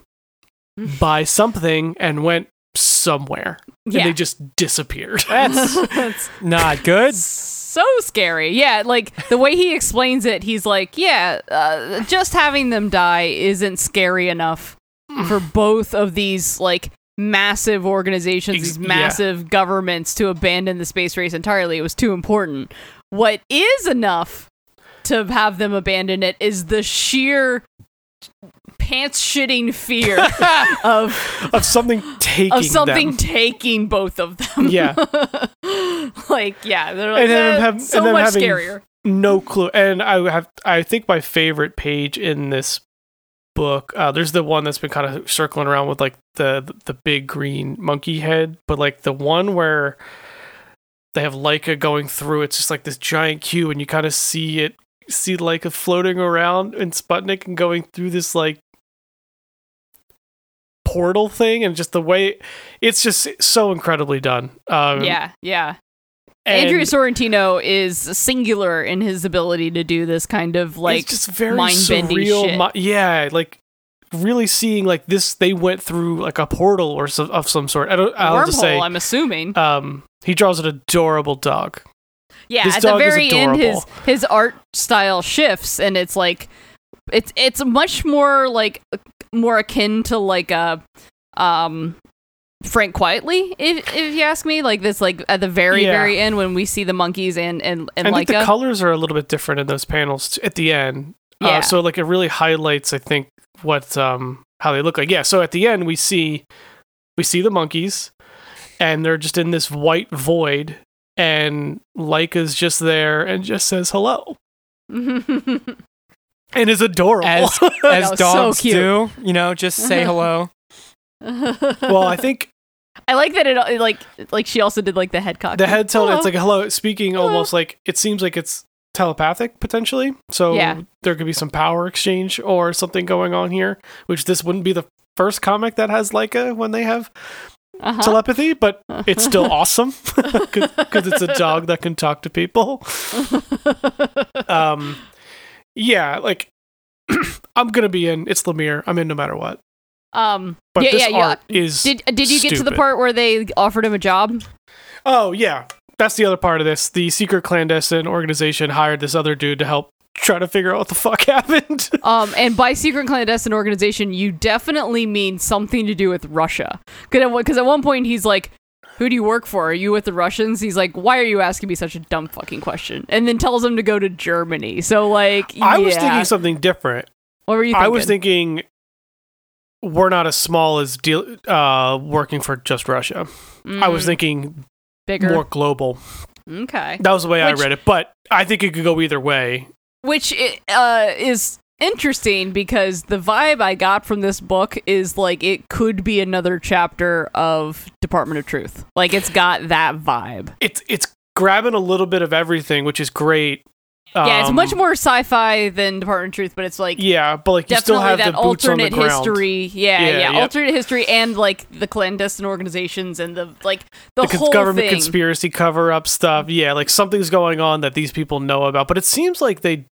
by something and went somewhere, and Yeah. they just disappeared. That's That's not good. so scary. Yeah, like the way he explains it, he's like, yeah, uh, just having them die isn't scary enough for both of these like massive organizations, Ex- these yeah. massive governments to abandon the space race entirely. It was too important. What is enough to have them abandon it is the sheer pants shitting fear of of something taking of something them. taking both of them. Yeah. like yeah, they're like And then "Eh, have- so and much scarier. no clue. And I have, I think my favorite page in this book, uh, there's the one that's been kind of circling around with like the the big green monkey head, but like the one where they have Laika going through, it's just like this giant cube, and you kind of see it, see Laika floating around in Sputnik and going through this like portal thing, and just the way it's just so incredibly done. Um, yeah, yeah. and Andrea Sorrentino is singular in his ability to do this kind of like just very mind-bending surreal. shit. mi- yeah, like really seeing like this. They went through like a portal or so, of some sort. I don't. I'll wormhole. just say, I'm assuming. um, he draws an adorable dog. Yeah, this at the very end, his his art style shifts, and it's like it's it's much more like more akin to like a um Frank Quitely, if if you ask me, like this, like at the very Yeah. very end when we see the monkeys and and and I think the colors are a little bit different in those panels t- at the end. Yeah. Uh, so like it really highlights, I think, what um how they look like. Yeah. So at the end we see we see the monkeys, and they're just in this white void, and Laika's just there and just says hello and is adorable. As as was so dogs do, you know, just say hello. well, I think I like that it, it like like she also did like the head cock. the head tilt it's like hello speaking Hello. almost like it seems like it's telepathic potentially so Yeah. there could be some power exchange or something going on here which this wouldn't be the first comic that has Leica when they have Uh-huh. telepathy but it's still awesome because it's a dog that can talk to people um yeah like i'm gonna be in it's lemire i'm in no matter what um. but yeah, this yeah, yeah. is Did did you get to the part where they offered him a job? Oh yeah, that's the other part of this. The secret clandestine organization hired this other dude to help try to figure out what the fuck happened. Um, and by secret clandestine organization, you definitely mean something to do with Russia. Because at one point he's like, "Who do you work for? Are you with the Russians?" He's like, "Why are you asking me such a dumb fucking question?" And then tells him to go to Germany. So like, I was thinking something different. What were you thinking? I was thinking we're not as small as deal uh working for just Russia. I was Mm, thinking bigger. more global. Okay. That was the way Which- I read it, but I think it could go either way. Which uh, is interesting because the vibe I got from this book is like it could be another chapter of Department of Truth. Like it's got that vibe. It's it's grabbing a little bit of everything, which is great. yeah, it's Um, much more sci-fi than Department of Truth, but it's like Yeah, but like you still definitely have that the boots on the alternate history. Yeah, Yeah, yeah, yeah. alternate history and like the clandestine organizations and the like the, the whole government thing. conspiracy cover up stuff. Yeah, like something's going on that these people know about, but it seems like they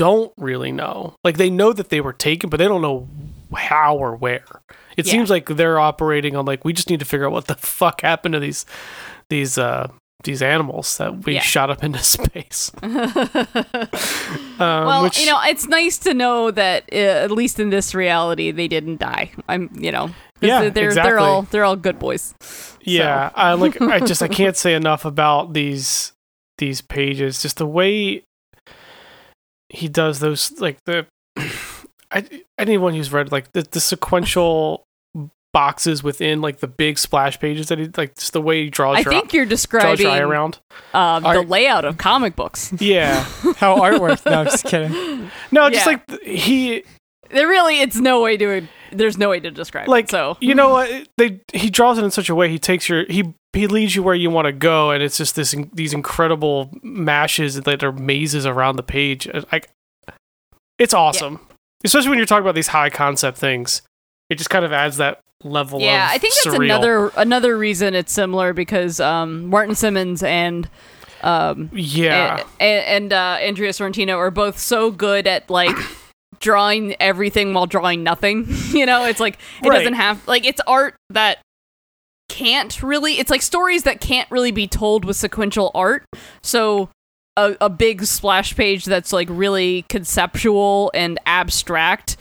don't really know. Like they know that they were taken, but they don't know how or where. It Yeah. seems like they're operating on like we just need to figure out what the fuck happened to these these uh these animals that we Yeah. shot up into space. Um, well, which, you know, it's nice to know that uh, at least in this reality, they didn't die. I'm, you know, Yeah, they're exactly. they're all they're all good boys. Yeah, I like. I just I can't say enough about these these pages. Just the way he does those, like the I anyone who's read like the, the sequential boxes within like the big splash pages that he like just the way he draws I your think you're describing your eye around. uh, the layout of comic books. Yeah, How artwork? No, I'm just kidding. no, just Yeah. like he There really, it's no way to. There's no way to describe Like, it. So you know what they he draws it in such a way he takes your he he leads you where you want to go and it's just this these incredible mashes that are mazes around the page like It's awesome, especially when you're talking about these high concept things. It just kind of adds that level. Yeah, I think that's surreal. another another reason it's similar because um, Martin Simmonds and um, Yeah, and, and uh, Andrea Sorrentino are both so good at like drawing everything while drawing nothing. you know, it's like it Right. doesn't have like it's art that can't really. It's like stories that can't really be told with sequential art. So. A, a big splash page that's like really conceptual and abstract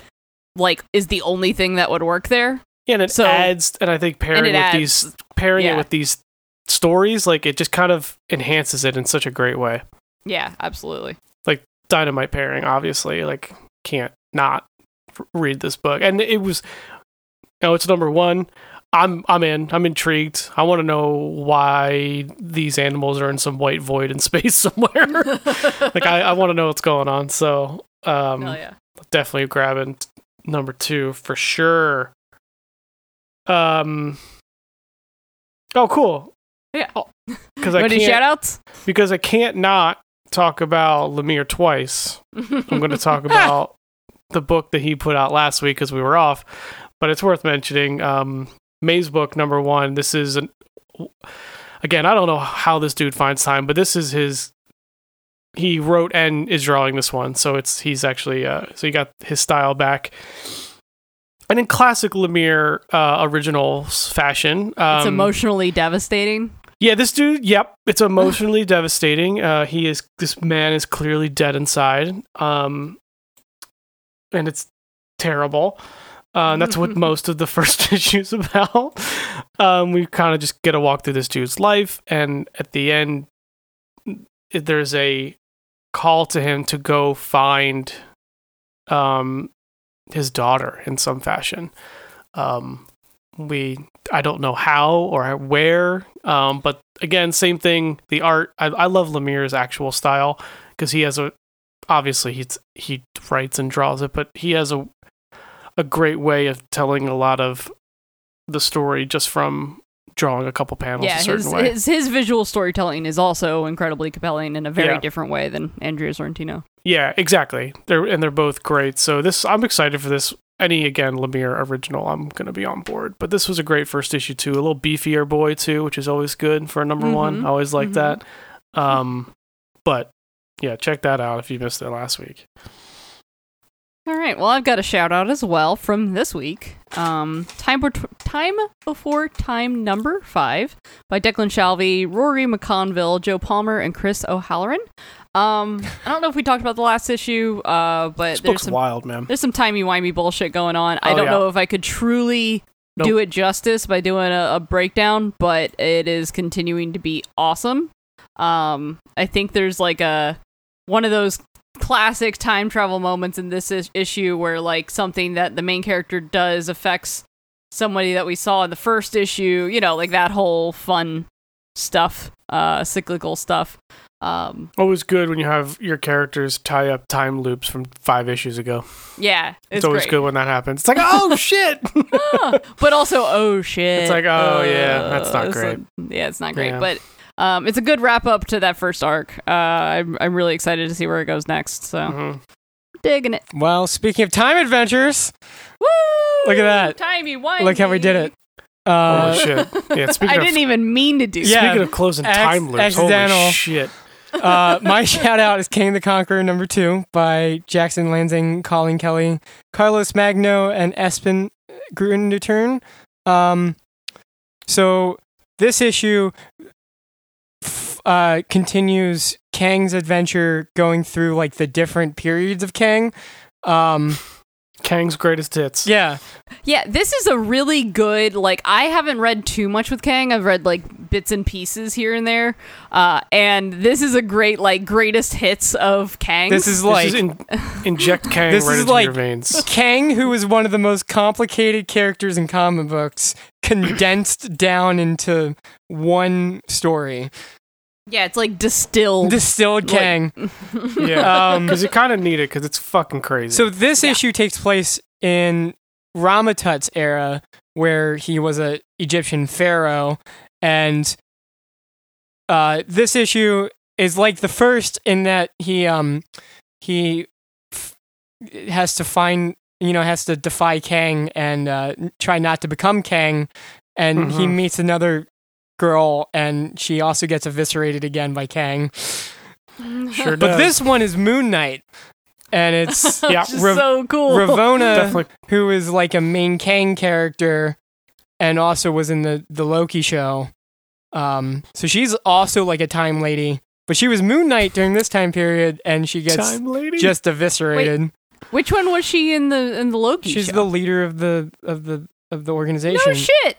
like is the only thing that would work there yeah, and it so- adds, and I think pairing with adds- these pairing yeah. it with these stories, like it just kind of enhances it in such a great way. yeah absolutely Like Dynamite pairing, obviously, like can't not read this book, and it was. Oh, it's number one. I'm I'm in. I'm intrigued. I want to know why these animals are in some white void in space somewhere. like I, I want to know what's going on. So um, yeah definitely grabbing number two for sure. Um. Oh, cool. Yeah. Because I can't shout outs because I can't not talk about Lemire twice. I'm going to talk about the book that he put out last week because we were off, but it's worth mentioning. Um, Mazebook number one. This is an again. I don't know how this dude finds time, but this is his. He wrote and is drawing this one, so it's he's actually uh, so he got his style back. And in classic Lemire uh, originals fashion, um, it's emotionally devastating yeah, this dude. Yep, it's emotionally devastating. Uh, he is. This man is clearly dead inside. Um, and it's terrible. Uh, and that's what most of the first issue's about. Um, we kind of just get a walk through this dude's life, and at the end, there's a call to him to go find um, his daughter in some fashion. Um, we I don't know how or where, um, but again, same thing. The art I, I love Lemire's actual style because he has a obviously he's he writes and draws it, but he has a a great way of telling a lot of the story just from drawing a couple panels yeah a certain his, way. his his visual storytelling is also incredibly compelling in a very Yeah. different way than Andrea Sorrentino Yeah, exactly. They're and they're both great. So this I'm excited for this. Any again Lemire original, I'm gonna be on board. But this was a great first issue too. A little beefier boy too, which is always good for a number one. Mhm. I always like Mhm. that. Um, but yeah, check that out if you missed it last week. All right. Well, I've got a shout out as well from this week. Um, time, Bef- time before time number five by Declan Shalvey, Rory McConville, Joe Palmer, and Chris O'Halloran. Um, I don't know if we talked about the last issue, uh, but This there's book's some wild, man. there's some timey wimey bullshit going on. I Oh, don't yeah. know if I could truly Nope. do it justice by doing a, a breakdown, but it is continuing to be awesome. Um, I think there's like a one of those classic time travel moments in this is- issue where like something that the main character does affects somebody that we saw in the first issue. You know, like that whole fun stuff, uh, cyclical stuff. Um, Always good when you have your characters tie up time loops from five issues ago. yeah, It's, it's, always great. good when that happens. It's like, oh shit. Ah, but also oh shit It's like, oh, yeah, that's not Uh, so- great. yeah it's not great Yeah. but um, it's a good wrap up to that first arc uh, I'm, I'm really excited to see where it goes next so Mhm. digging it Well, speaking of time adventures, Woo! Look at that. timey wimey look how we did it. Uh, Holy shit. Yeah, speaking I of didn't even mean to do Yeah. speaking of closing Acc- time loops, accidental. holy shit. Uh, my shout out is Kang the Conqueror number two by Jackson Lansing, Colin Kelly, Carlos Magno, and Espen Grundetjern. Um, so this issue uh, continues Kang's adventure going through like the different periods of Kang. Um, Kang's greatest hits. yeah, yeah this is a really good like i haven't read too much with kang i've read like bits and pieces here and there uh, and this is a great like greatest hits of kang this is This like is in, inject Kang This right is into like- your veins. Kang, who is one of the most complicated characters in comic books, condensed down into one story. Yeah it's like distilled Distilled Like- Kang. Yeah. Um, Because you kind of need it because it's fucking crazy. so this Yeah. issue takes place in Rama-Tut's era, where he was a Egyptian pharaoh, and uh, this issue is like the first in that he um he f- has to find you know has to defy Kang and uh, try not to become Kang, and he Mhm. meets another girl, and she also gets eviscerated again by Kang. Sure But this one is Moon Knight, and it's Yeah, Which is Rav- so cool. Ravonna, definitely who is like a main Kang character, and also was in the the Loki show. Um, so she's also like a time lady, but she was Moon Knight during this time period, and she gets time lady. just eviscerated. Which one was she in the in the Loki She's show? the leader of the of the of the organization. no shit.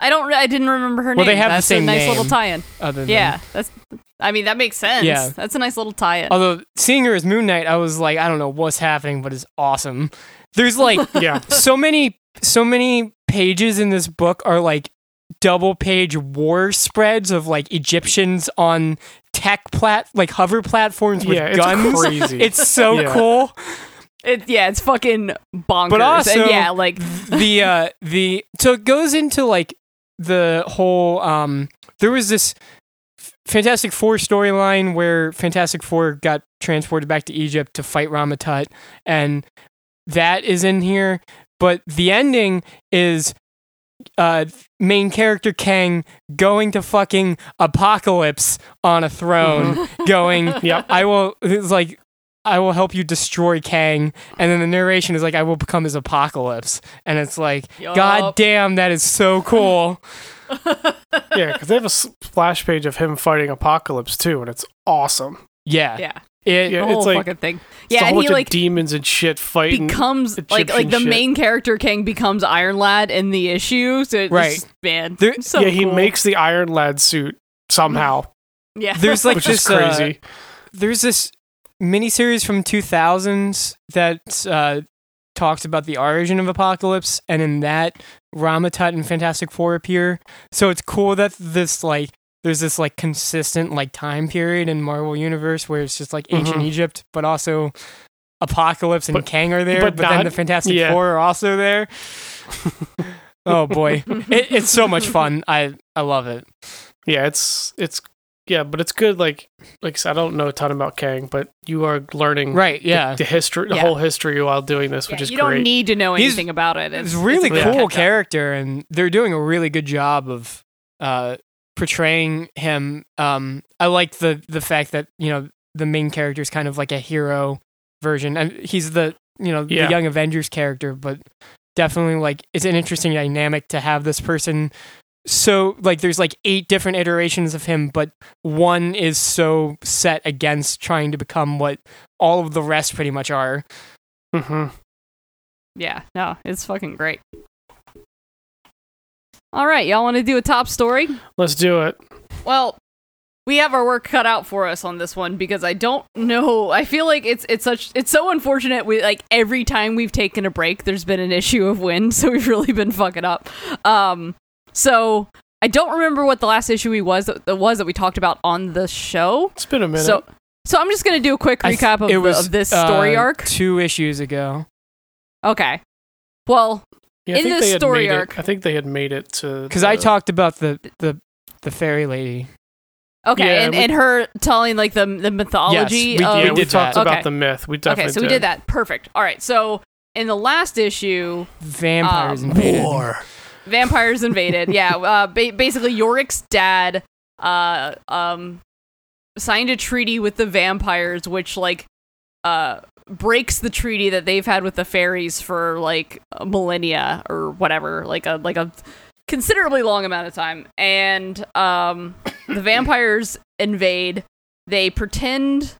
I don't. I didn't remember her Well, name. they have the same a nice little name. tie-in. Other than, Yeah, that's. I mean, that makes sense. Yeah. that's a nice little tie-in. Although seeing her as Moon Knight, I was like, I don't know what's happening, but it's awesome. There's like yeah, so many so many pages in this book are like double page war spreads of like Egyptians on tech plat like hover platforms with yeah, it's guns. crazy. It's so Yeah. cool. It, yeah, it's fucking bonkers. But also- and yeah, like the uh the so it goes into like the whole um there was this Fantastic Four storyline where Fantastic Four got transported back to Egypt to fight Rama-Tut and that is in here but the ending is uh main character Kang going to fucking apocalypse on a throne going Yep. I will it's like I will help you destroy Kang and then the narration is like I will become his apocalypse and it's like god damn that is so cool yeah, because they have a splash page of him fighting Apocalypse too, and it's awesome. yeah yeah, it Yeah, the whole it's like- fucking thing. It's Yeah, a and whole he bunch like of demons and shit fighting. becomes like like the shit. main character Kang becomes Iron Lad in the issue. So it's Right. just, man, There- so yeah, he makes the Iron Lad suit somehow, yeah. there's like which is this uh, crazy. there's this miniseries from 2000s that uh, talks about the origin of Apocalypse, and in that, Rama-Tut and Fantastic Four appear. So it's cool that this like there's this like consistent like time period in Marvel Universe where it's just like ancient Mhm. Egypt, but also Apocalypse and But- Kang are there, but but, then the Fantastic yeah. Four are also there. oh boy, it, it's so much fun. I I love it. yeah, it's it's yeah, but it's good. Like like I said, I don't know a ton about Kang, but you are learning Right? Yeah. the, history, the Yeah. whole history while doing this, Yeah, which is great. you great. don't need to know He's- anything about it. It's really a good cool catch character, and they're doing a really good job of uh, portraying him. Um, I like the the fact that you know the main character is kind of like a hero version, and he's the you know Yeah. the Young Avengers character, but definitely like it's an interesting dynamic to have this person. So like there's like eight different iterations of him, but one is so set against trying to become what all of the rest pretty much are. hmm Yeah, no, it's fucking great. All right, y'all want to do a top story? Let's do it. Well, we have our work cut out for us on this one because I don't know. I feel like it's it's such it's so unfortunate. We like every time we've taken a break, there's been an issue of Wynd, so we've really been fucking up. Um, so I don't remember what the last issue we was that was that we talked about on the show. It's been a minute. So so I'm just gonna do a quick I th- recap of, the, was, of this story uh, arc. two issues ago. Okay. Well, yeah, I in think this they had story made arc- It, I think they had made it to Because I talked about the the the fairy lady. okay, Yeah, and, we- and her telling like the the mythology we- of yeah, Yeah, we we did talked that. about Okay. the myth. We definitely Okay, so we did that. Perfect. All right. So in the last issue, Vampires Um, invaded. Vampires invaded. yeah. Uh, ba- basically, Yorick's dad uh, um, signed a treaty with the vampires, which like uh, breaks the treaty that they've had with the fairies for like millennia or whatever, like a like a considerably long amount of time. And um, the vampires invade. They pretend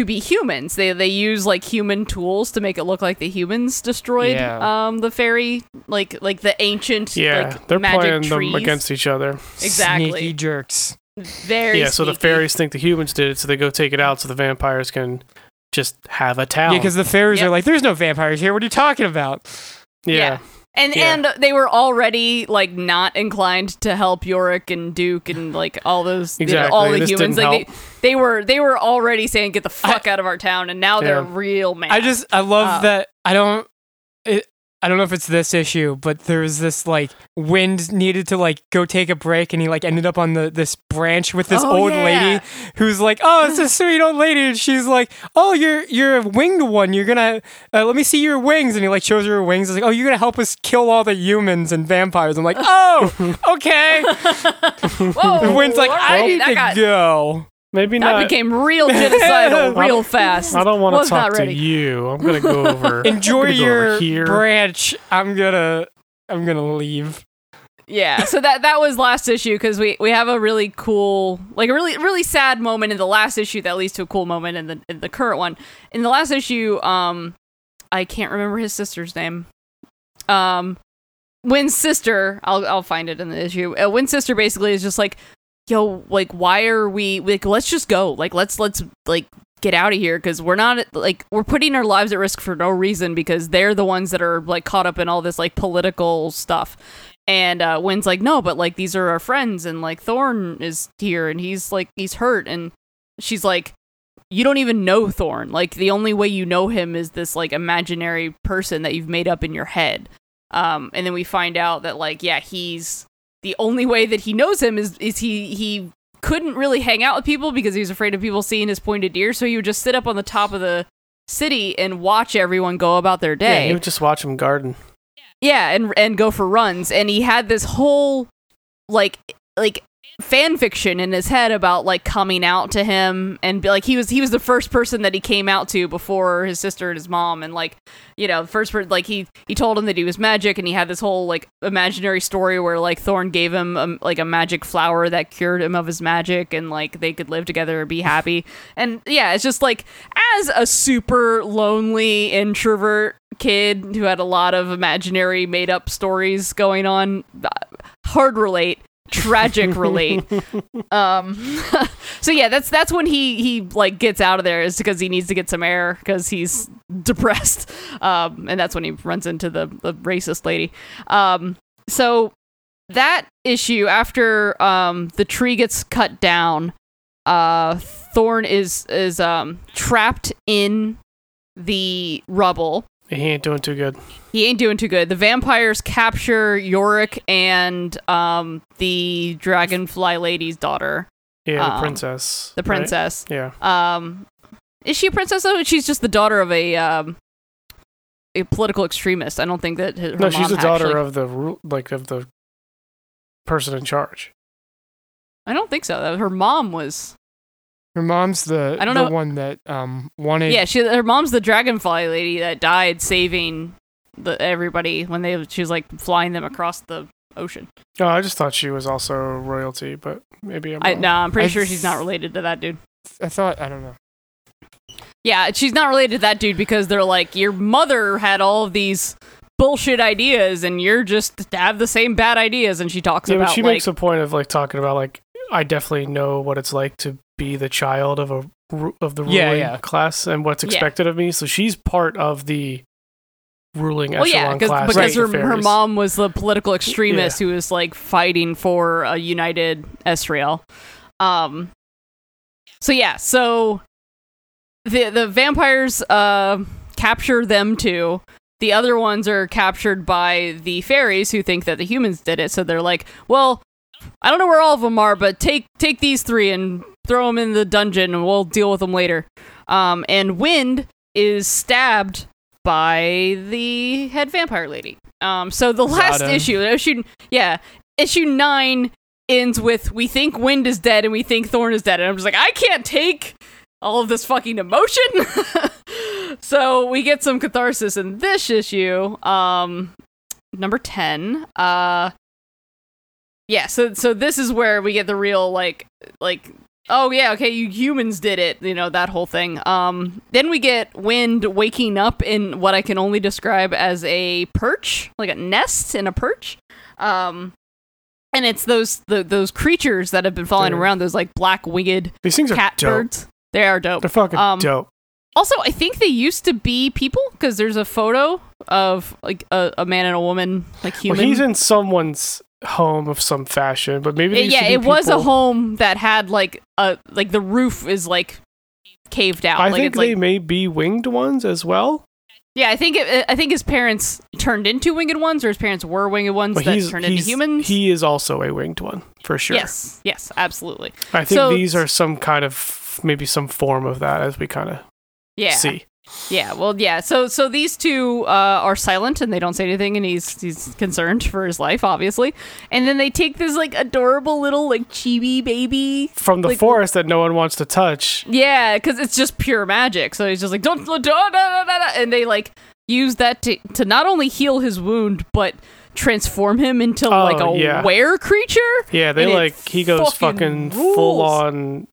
to be humans. They they use like human tools to make it look like the humans destroyed Yeah. um the fairy like like the ancient Yeah, like they're magic playing trees. them against each other. exactly. Sneaky jerks. Very yeah, so the fairies think the humans did it, so they go take it out, so the vampires can just have a town. Yeah, because the fairies Yep. are like, "There's no vampires here. What are you talking about?" yeah, yeah. And yeah. and they were already like not inclined to help Yorick and Duke and like all those you know, all the this humans like they, they were they were already saying get the fuck out of our town and now they're real mad. I just I love Uh, that I don't. It, I don't know if it's this issue, but there was this like Wynd needed to like go take a break, and he like ended up on the this branch with this Oh, old yeah. lady who's like, "Oh, it's a sweet old lady," and she's like, "Oh, you're you're a winged one. You're gonna uh, let me see your wings," and he like shows her her wings. He's like, "Oh, you're gonna help us kill all the humans and vampires." I'm like, "Oh, okay." Whoa, the Wynd's like, "I need to got- go." Maybe That not. became real genocidal real fast. I don't want to talk to you. I'm gonna go over. Enjoy I'm go over your here. branch. I'm gonna I'm gonna leave. Yeah, so that that was last issue because we we have a really cool, like a really really sad moment in the last issue that leads to a cool moment in the in the current one. In the last issue, um, I can't remember his sister's name. Um, Wynd's sister, I'll I'll find it in the issue. Uh, Wynd's sister basically is just like, yo, like why are we like let's just go, like let's let's like get out of here because we're not like we're putting our lives at risk for no reason because they're the ones that are like caught up in all this like political stuff. And uh, Wynd's like, no, but like these are our friends, and like Thorn is here, and he's like he's hurt, and she's like, you don't even know Thorn. Like the only way you know him is this like imaginary person that you've made up in your head. Um, and then we find out that like yeah, he's the only way that he knows him is is he he couldn't really hang out with people because he was afraid of people seeing his pointed ear, so he would just sit up on the top of the city and watch everyone go about their Yeah, day. you would just watch him garden. Yeah, and and go for runs. And he had this whole like like fan fiction in his head about like coming out to him and like he was he was the first person that he came out to before his sister and his mom and like you know first per- like he he told him that he was magic and he had this whole like imaginary story where like Thorn gave him um like a magic flower that cured him of his magic and like they could live together and be happy. And yeah it's just like as a super lonely introvert kid who had a lot of imaginary made up stories going on uh, hard relate tragic relate um so yeah that's that's when he he like gets out of there is because he needs to get some air because he's depressed. Um and that's when he runs into the the racist lady. Um so that issue after um the tree gets cut down uh thorn is is um trapped in the rubble He ain't doing too good. he ain't doing too good. The vampires capture Yorick and um the dragonfly lady's daughter, Yeah, the Um, princess. the right? princess. Yeah. Um is she a princess though? She's just the daughter of a um a political extremist. I don't think that her No, she's the daughter actually- of the ru- like of the person in charge. I don't think so. Her mom was Her mom's the I don't the know- one that um wanted Yeah, she her mom's the dragonfly lady that died saving the everybody when they she was like flying them across the ocean. Oh, I just thought she was also royalty, but maybe I'm I no, I'm pretty I sure she's not related to that dude. I thought I don't know. Yeah, she's not related to that dude because they're like, your mother had all of these bullshit ideas and you're just have the same bad ideas. And she talks Yeah, about but she like, makes a point of like talking about like I definitely know what it's like to be the child of a of the ruling Yeah, yeah. class and what's Yeah. expected of me. So she's part of the ruling well, yeah, because class. because of her, her mom was the political extremist who was like fighting for a united Esriel. Um, so yeah, so the the vampires uh capture them too. The other ones are captured by the fairies who think that the humans did it. So they're like, well, I don't know where all of them are, but take take these three and throw them in the dungeon, and we'll deal with them later. Um, and Wynd is stabbed by the head vampire lady. Um, so the last Zada. issue, issue, yeah, issue nine ends with we think Wynd is dead and we think Thorn is dead, and I'm just like, I can't take all of this fucking emotion. so we get some catharsis in this issue. Um, number ten. Uh, yeah. So so this is where we get the real like like oh yeah okay you humans did it you know that whole thing um then we get Wynd waking up in what i can only describe as a perch like a nest in a perch um and it's those the, those creatures that have been following Dude. around those like black winged These things are cat dope. birds they are dope They're fucking Um, dope. also i think they used to be people because there's a photo of like a, a man and a woman like human Well, he's in someone's home of some fashion, but maybe yeah, it was a home that had like a like the roof is like caved out. I like think they like may be winged ones as well. Yeah, I think it, uh, I think his parents turned into winged ones, or his parents were winged ones that turned into humans. He is also a winged one for sure. Yes, yes, absolutely. I think So- these are some kind of maybe some form of that as we kind of Yeah, see. Yeah. Well, yeah. So, so these two uh, are silent and they don't say anything, and he's he's concerned for his life, obviously. And then they take this like adorable little like chibi baby. From the Like- forest that no one wants to touch. Yeah, because it's just pure magic. So he's just like don't, don't, da, da," and they like use that to to not only heal his wound but transform him into Oh, like a yeah. were creature. Yeah, they like he goes fucking fucking full on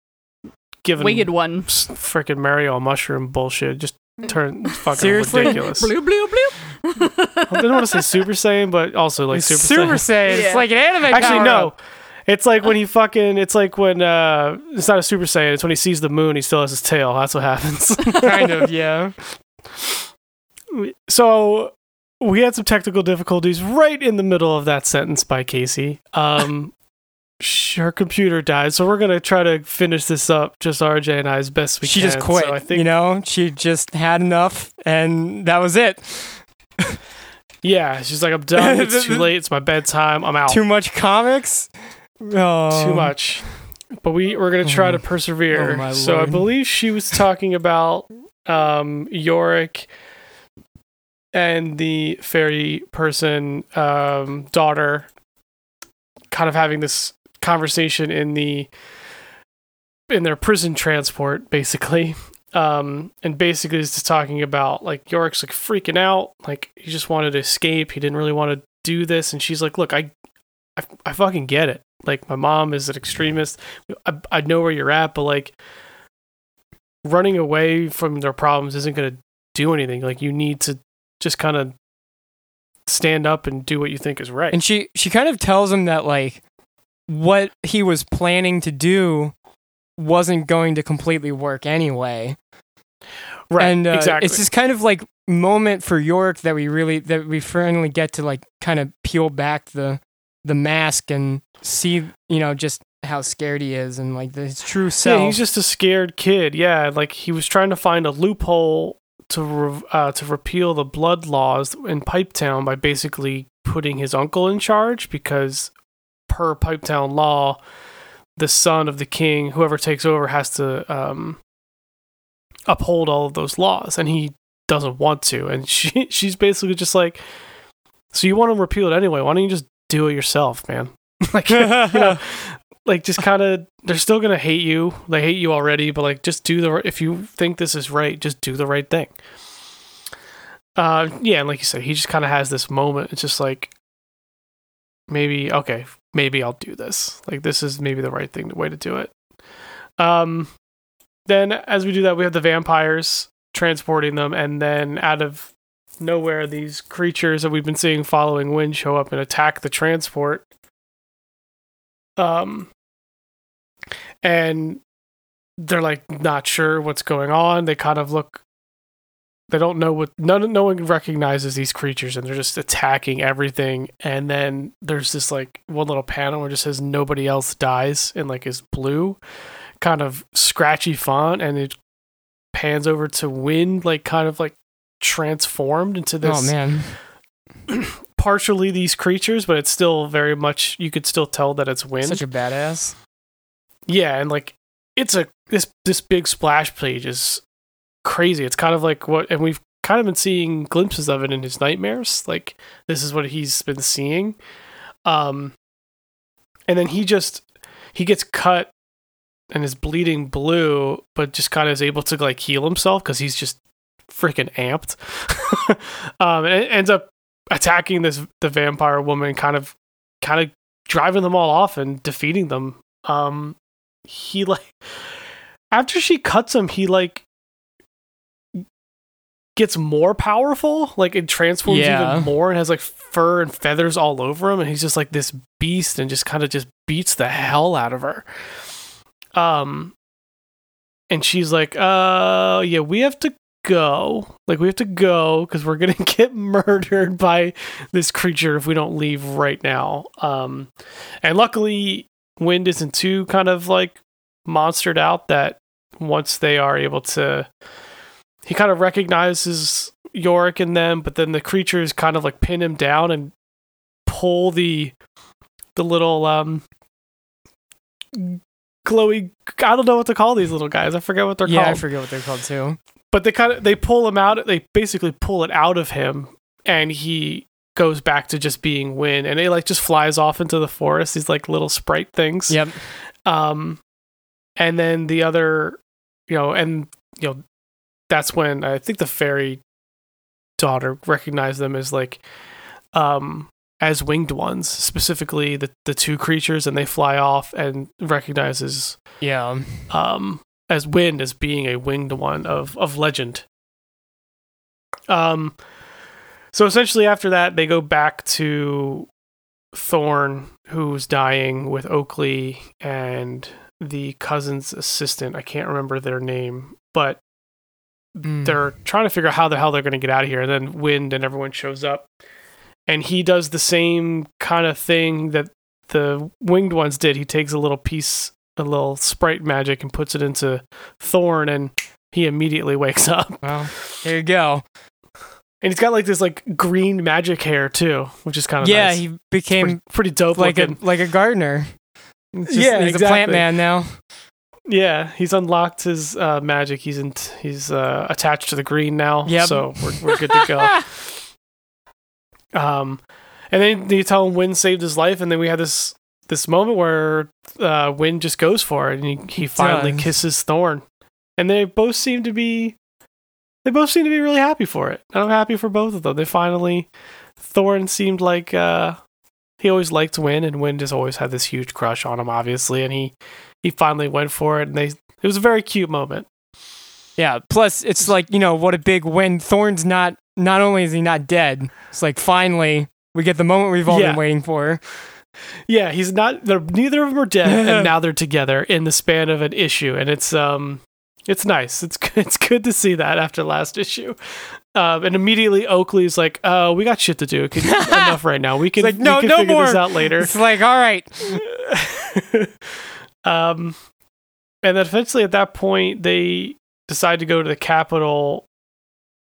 giving Winged one. freaking Mario mushroom bullshit. Just turn fucking Seriously? ridiculous. Bloop bloop bloop. I didn't want to say Super Saiyan, but also like Super, Super Saiyan. Saiyan. Yeah. It's like an anime. Actually, no. power-up. It's like when he fucking. It's like when uh, it's not a Super Saiyan. It's when he sees the moon. He still has his tail. That's what happens. kind of. Yeah. so we had some technical difficulties right in the middle of that sentence by Casey. Um, sh- her computer died, so we're gonna try to finish this up, just RJ and I, as best we she can. just quit. So I think, you know, she just had enough, and that was it. yeah, she's like, I'm done. It's too late. It's my bedtime. I'm out. Too much comics. Oh. Too much. But we we're gonna try to Oh. persevere. Oh, so I believe she was talking about um, Yorick and the fairy person um, daughter, kind of having this conversation in the in their prison transport, basically. Um, and basically, is just talking about like Yorick's like freaking out, like he just wanted to escape. He didn't really want to do this, and she's like, "Look, I, I, I fucking get it. Like my mom is an extremist. I, I know where you're at, but like running away from their problems isn't going to do anything. Like you need to just kind of stand up and do what you think is right. And she she kind of tells him that like what he was planning to do wasn't going to completely work anyway. right, and uh, exactly. it's this kind of like moment for York that we really that we finally get to like kind of peel back the the mask and see you know just how scared he is and like his true self. Yeah, he's just a scared kid. Yeah, like he was trying to find a loophole to re- uh, to repeal the blood laws in Pipetown by basically putting his uncle in charge because per Pipetown law, the son of the king, whoever takes over, has to um, uphold all of those laws, and he doesn't want to. And she she's basically just like, so you want to repeal it anyway? Why don't you just do it yourself, man? like you know, like just kind of they're still gonna hate you they hate you already but like just do the if you think this is right just do the right thing uh yeah and like you said he just kind of has this moment it's just like maybe okay maybe i'll do this. Like this is maybe the right thing the way to do it. Um then as we do that we have the vampires transporting them and then out of nowhere these creatures that we've been seeing following Wynd show up and attack the transport. Um and they're like not sure what's going on. They kind of look they don't know what none no one recognizes these creatures and they're just attacking everything. And then there's this like one little panel where it just says nobody else dies and like is blue kind of scratchy font. And it pans over to Wynd like kind of like transformed into oh, this oh man, partially these creatures but it's still very much you could still tell that it's Wynd. Such a badass. yeah, and like it's a this this big splash page is crazy. It's kind of like what and we've kind of been seeing glimpses of it in his nightmares. Like this is what he's been seeing. Um and then he just he gets cut and is bleeding blue, but just kind of is able to like heal himself because he's just freaking amped. um and ends up attacking this the vampire woman, kind of kind of driving them all off and defeating them. Um he like after she cuts him he like gets more powerful like it transforms Yeah. even more and has like fur and feathers all over him and he's just like this beast and just kind of just beats the hell out of her. Um and she's like uh yeah we have to go. Like we have to go because we're gonna get murdered by this creature if we don't leave right now. Um and luckily Wynd isn't too kind of like monstered out that once they are able to he kind of recognizes Yorick and them, but then the creatures kind of like pin him down and pull the the little um glowy I don't know what to call these little guys. I forget what they're called. yeah, I forget what they're called too. but they kind of they pull him out they basically pull it out of him and he goes back to just being Wynd and he like just flies off into the forest these like little sprite things Yep. um and then the other you know and you know that's when i think the fairy daughter recognized them as like um as winged ones specifically the the two creatures and they fly off and recognizes Yeah. um as Wynd as being a winged one of of legend um so essentially after that they go back to thorn who's dying with oakley and the cousin's assistant i can't remember their name but Mm. they're trying to figure out how the hell they're going to get out of here and then Wynd and everyone shows up and he does the same kind of thing that the winged ones did he takes a little piece a little sprite magic and puts it into thorn and he immediately wakes up Well, there you go. and he's got like this like green magic hair too which is kind of yeah, nice. he became pretty, pretty dope like looking a like a gardener. Just- Yeah, he's a plant man now. Yeah, he's unlocked his uh, magic. He's in, he's uh, attached to the green now. Yep. So we're we're good to go. um, and then you tell him Wynd saved his life, and then we had this this moment where uh, Wynd just goes for it, and he, he finally kisses Thorn, and they both seem to be they both seem to be really happy for it. And I'm happy for both of them. They finally Thorn seemed like uh, he always liked Wynd, and Wynd just always had this huge crush on him, obviously, and he he finally went for it, and they it was a very cute moment. Yeah. Plus, it's like you know what a big win. Thorn's not. Not only is he not dead, it's like finally we get the moment we've all Yeah. been waiting for. Yeah, he's not. They're neither of them are dead, and now they're together in the span of an issue, and it's um, it's nice. It's it's good to see that after last issue. Um, and immediately Oakley's like, "Oh, we got shit to do. Can, enough right now. We can, like, no, we can no figure this more." out later." It's like all right. Um, and then eventually at that point, they decide to go to the capital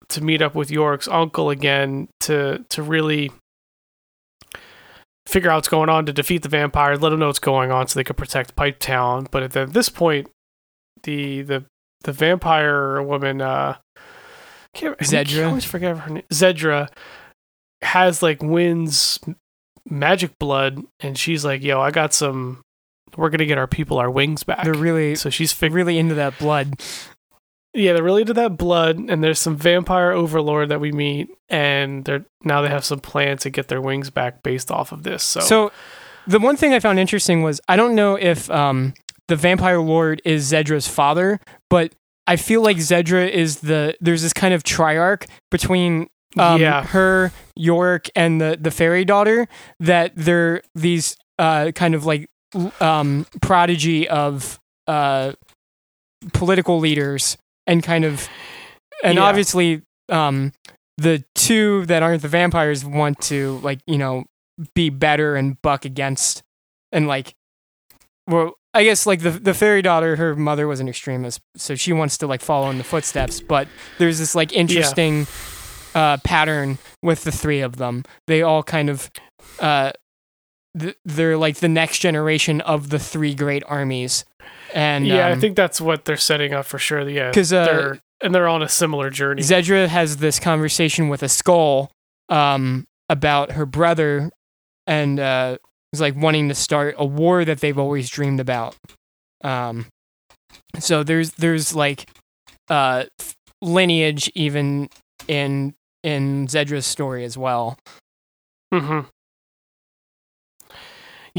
to meet up with York's uncle again to to really figure out what's going on to defeat the vampires, let them know what's going on so they could protect Pipe Town. But at, the- at this point, the the the vampire woman, uh, can't, I Zedra? always forget her name. Zedra has like Wynd's magic blood, and she's like, "Yo, I got some. We're gonna get our people our wings back." They're really, so she's fig- really into that blood. yeah, they're really into that blood, and there's some vampire overlord that we meet, and they're now they have some plan to get their wings back based off of this. So, So, the one thing I found interesting was I don't know if um, the vampire lord is Zedra's father, but I feel like Zedra is the there's this kind of triarch between um, yeah, her, York, and the the fairy daughter that they're these uh, kind of like um, prodigy of uh, political leaders and kind of and Yeah. obviously um, the two that aren't the vampires want to like you know be better and buck against and like well I guess like the the fairy daughter, her mother was an extremist, so she wants to like follow in the footsteps. But there's this like interesting uh, pattern with the three of them. They all kind of uh, th- they're like the next generation of the three great armies. And yeah, I um, think that's what they're setting up for sure. Yeah, 'Cause, uh, they're and they're on a similar journey. Zedra has this conversation with a skull um, about her brother and uh, is like wanting to start a war that they've always dreamed about. Um, so there's there's like uh, lineage even in in Zedra's story as well. hmm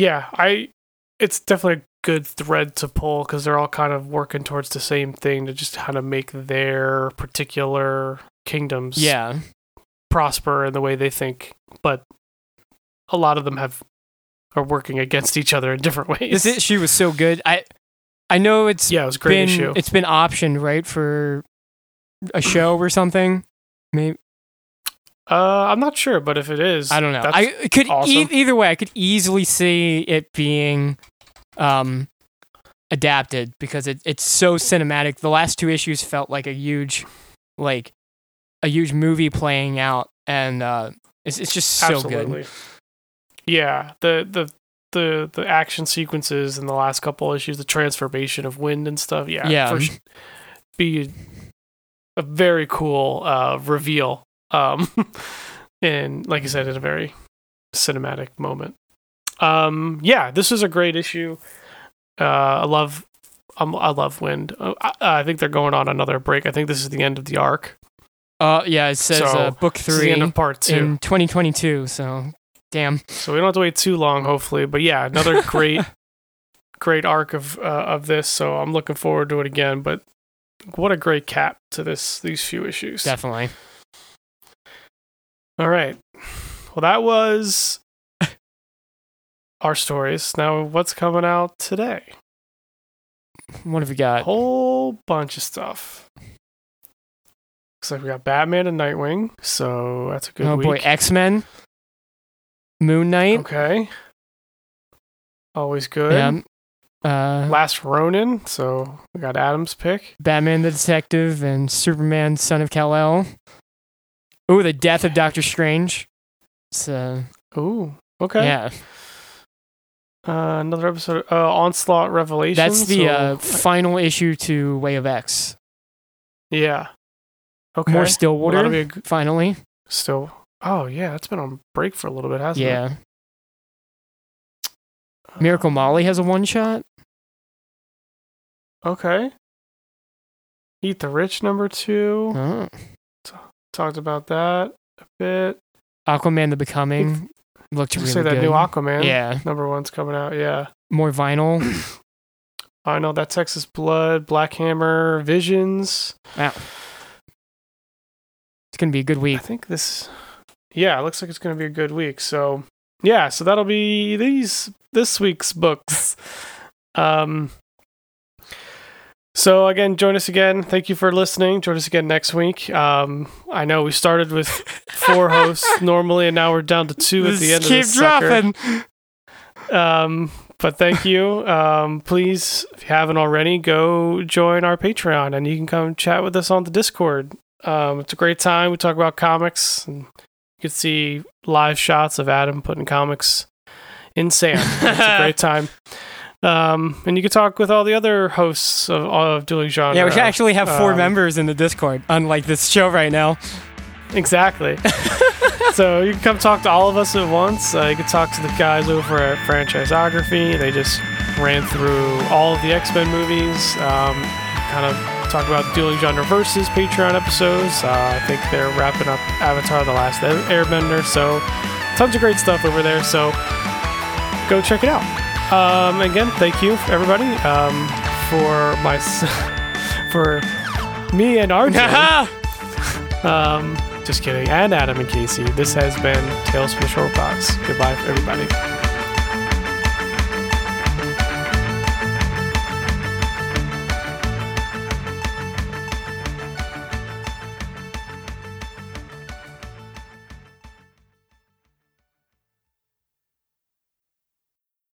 Yeah, I. It's definitely a good thread to pull because they're all kind of working towards the same thing to just kind of make their particular kingdoms Yeah, prosper in the way they think, but a lot of them have are working against each other in different ways. this issue was so good. I I know it's yeah, it was a great been issue. it's been optioned right for a show or something. Maybe Uh, I'm not sure, but if it is, I don't know. I could e- either way. I could easily see it being um, adapted because it, it's so cinematic. The last two issues felt like a huge, like a huge movie playing out, and uh, it's it's just so Absolutely. good. Yeah, the the the the action sequences in the last couple issues, the transformation of Wynd and stuff. Yeah, Yeah. be a very cool uh, reveal. Um, and like I said, in a very cinematic moment. Um, yeah, this is a great issue. Uh, I love. Um, I love Wynd. Uh, I, I think they're going on another break. I think this is the end of the arc. Uh, yeah, it says So, uh, book three end of part two. in 2022. So, damn. So we don't have to wait too long, hopefully. But yeah, another great, great arc of uh, of this. So I'm looking forward to it again. But what a great cap to this these few issues. Definitely. All right. Well, that was our stories. Now, what's coming out today? What have we got? A whole bunch of stuff. Looks like we got Batman and Nightwing. So that's a good oh week. boy, X Men, Moon Knight. Okay. Always good. Yeah. Uh, Last Ronin. So we got Adam's pick. Batman the Detective and Superman, Son of Kal El. Oh, the death of Doctor Strange. It's, uh, Ooh. Okay. Yeah, Uh, another episode. Uh, Onslaught Revelations. that's the so- uh, final issue to Way of X. yeah. Okay. More Well, Stillwater, that'll be g- finally. still. Oh yeah, it's been on break for a little bit, hasn't it? Yeah. Miracle Molly has a one shot. Okay. Eat the Rich number two. Oh. Talked about that a bit. Aquaman the Becoming looked really say that good. new Aquaman? Yeah, Number one's coming out. Yeah. more vinyl. I know that Texas Blood, Black Hammer, Visions. wow. It's gonna be a good week. I think this. Yeah, it looks like it's going to be a good week. So yeah, so that'll be these this week's books. Um. So again, join us again. Thank you for listening. Join us again next week. Um, I know we started with four hosts normally, and now we're down to two at the end keep of this sucker. dropping. Um, but thank you. Um, please, if you haven't already, go join our Patreon, and you can come chat with us on the Discord. Um, it's a great time. We talk about comics, and you can see live shots of Adam putting comics in Sam. It's a great time. Um, and you can talk with all the other hosts of, of Dueling Genre. Yeah, we actually have four Um, members in the Discord, unlike this show right now. Exactly. so you can come talk to all of us at once. Uh, you can talk to the guys over at Franchisography. They just ran through all of the X Men movies. Um, kind of talk about Dueling Genre Versus Patreon episodes. Uh, I think they're wrapping up Avatar: The Last Airbender. So tons of great stuff over there. So go check it out. Um, again, thank you everybody um, for my for me and RJ. Um, just kidding. And Adam and Casey. This has been Tales from the Short Box. Goodbye, everybody.